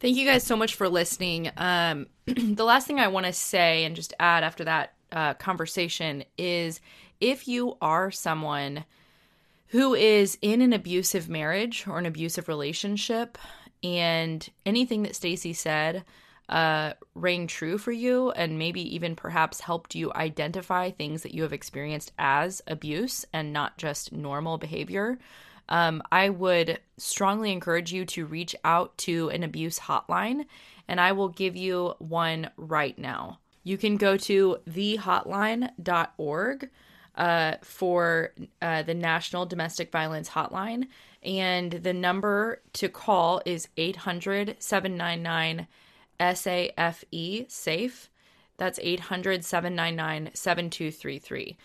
Thank you guys so much for listening. Um, the last thing I want to say and just add after that uh, conversation is if you are someone who is in an abusive marriage or an abusive relationship and anything that Stacy said uh, rang true for you and maybe even perhaps helped you identify things that you have experienced as abuse and not just normal behavior, um, I would strongly encourage you to reach out to an abuse hotline, and I will give you one right now. You can go to thehotline.org uh, for uh, the National Domestic Violence Hotline, and the number to call is 800 799 SAFE, SAFE. That's 800 799 7233.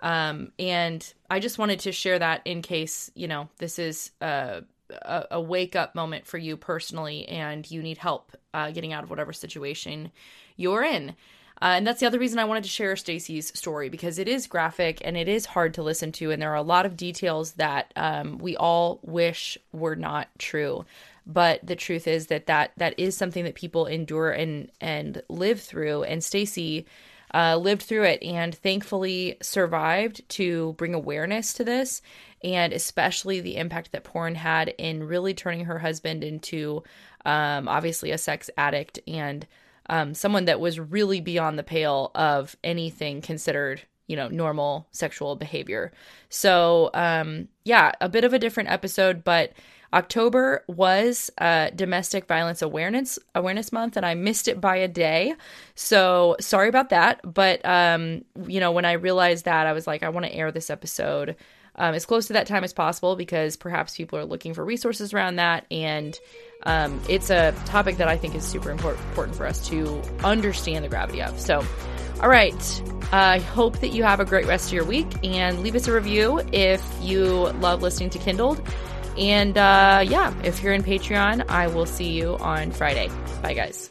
Um, and I just wanted to share that in case, you know, this is a, a, a wake up moment for you personally and you need help uh, getting out of whatever situation you're in. Uh, and that's the other reason I wanted to share Stacy's story because it is graphic and it is hard to listen to, and there are a lot of details that um, we all wish were not true. But the truth is that that that is something that people endure and and live through. And Stacy uh, lived through it and thankfully survived to bring awareness to this and especially the impact that porn had in really turning her husband into um, obviously a sex addict and um, someone that was really beyond the pale of anything considered you know, normal sexual behavior. So, um, yeah, a bit of a different episode, but October was uh, Domestic Violence Awareness Awareness Month, and I missed it by a day. So sorry about that. But um, you know, when I realized that, I was like, I want to air this episode um, as close to that time as possible because perhaps people are looking for resources around that, and um, it's a topic that I think is super important for us to understand the gravity of. So, all right. I hope that you have a great rest of your week and leave us a review if you love listening to Kindled. And uh, yeah, if you're in Patreon, I will see you on Friday. Bye, guys.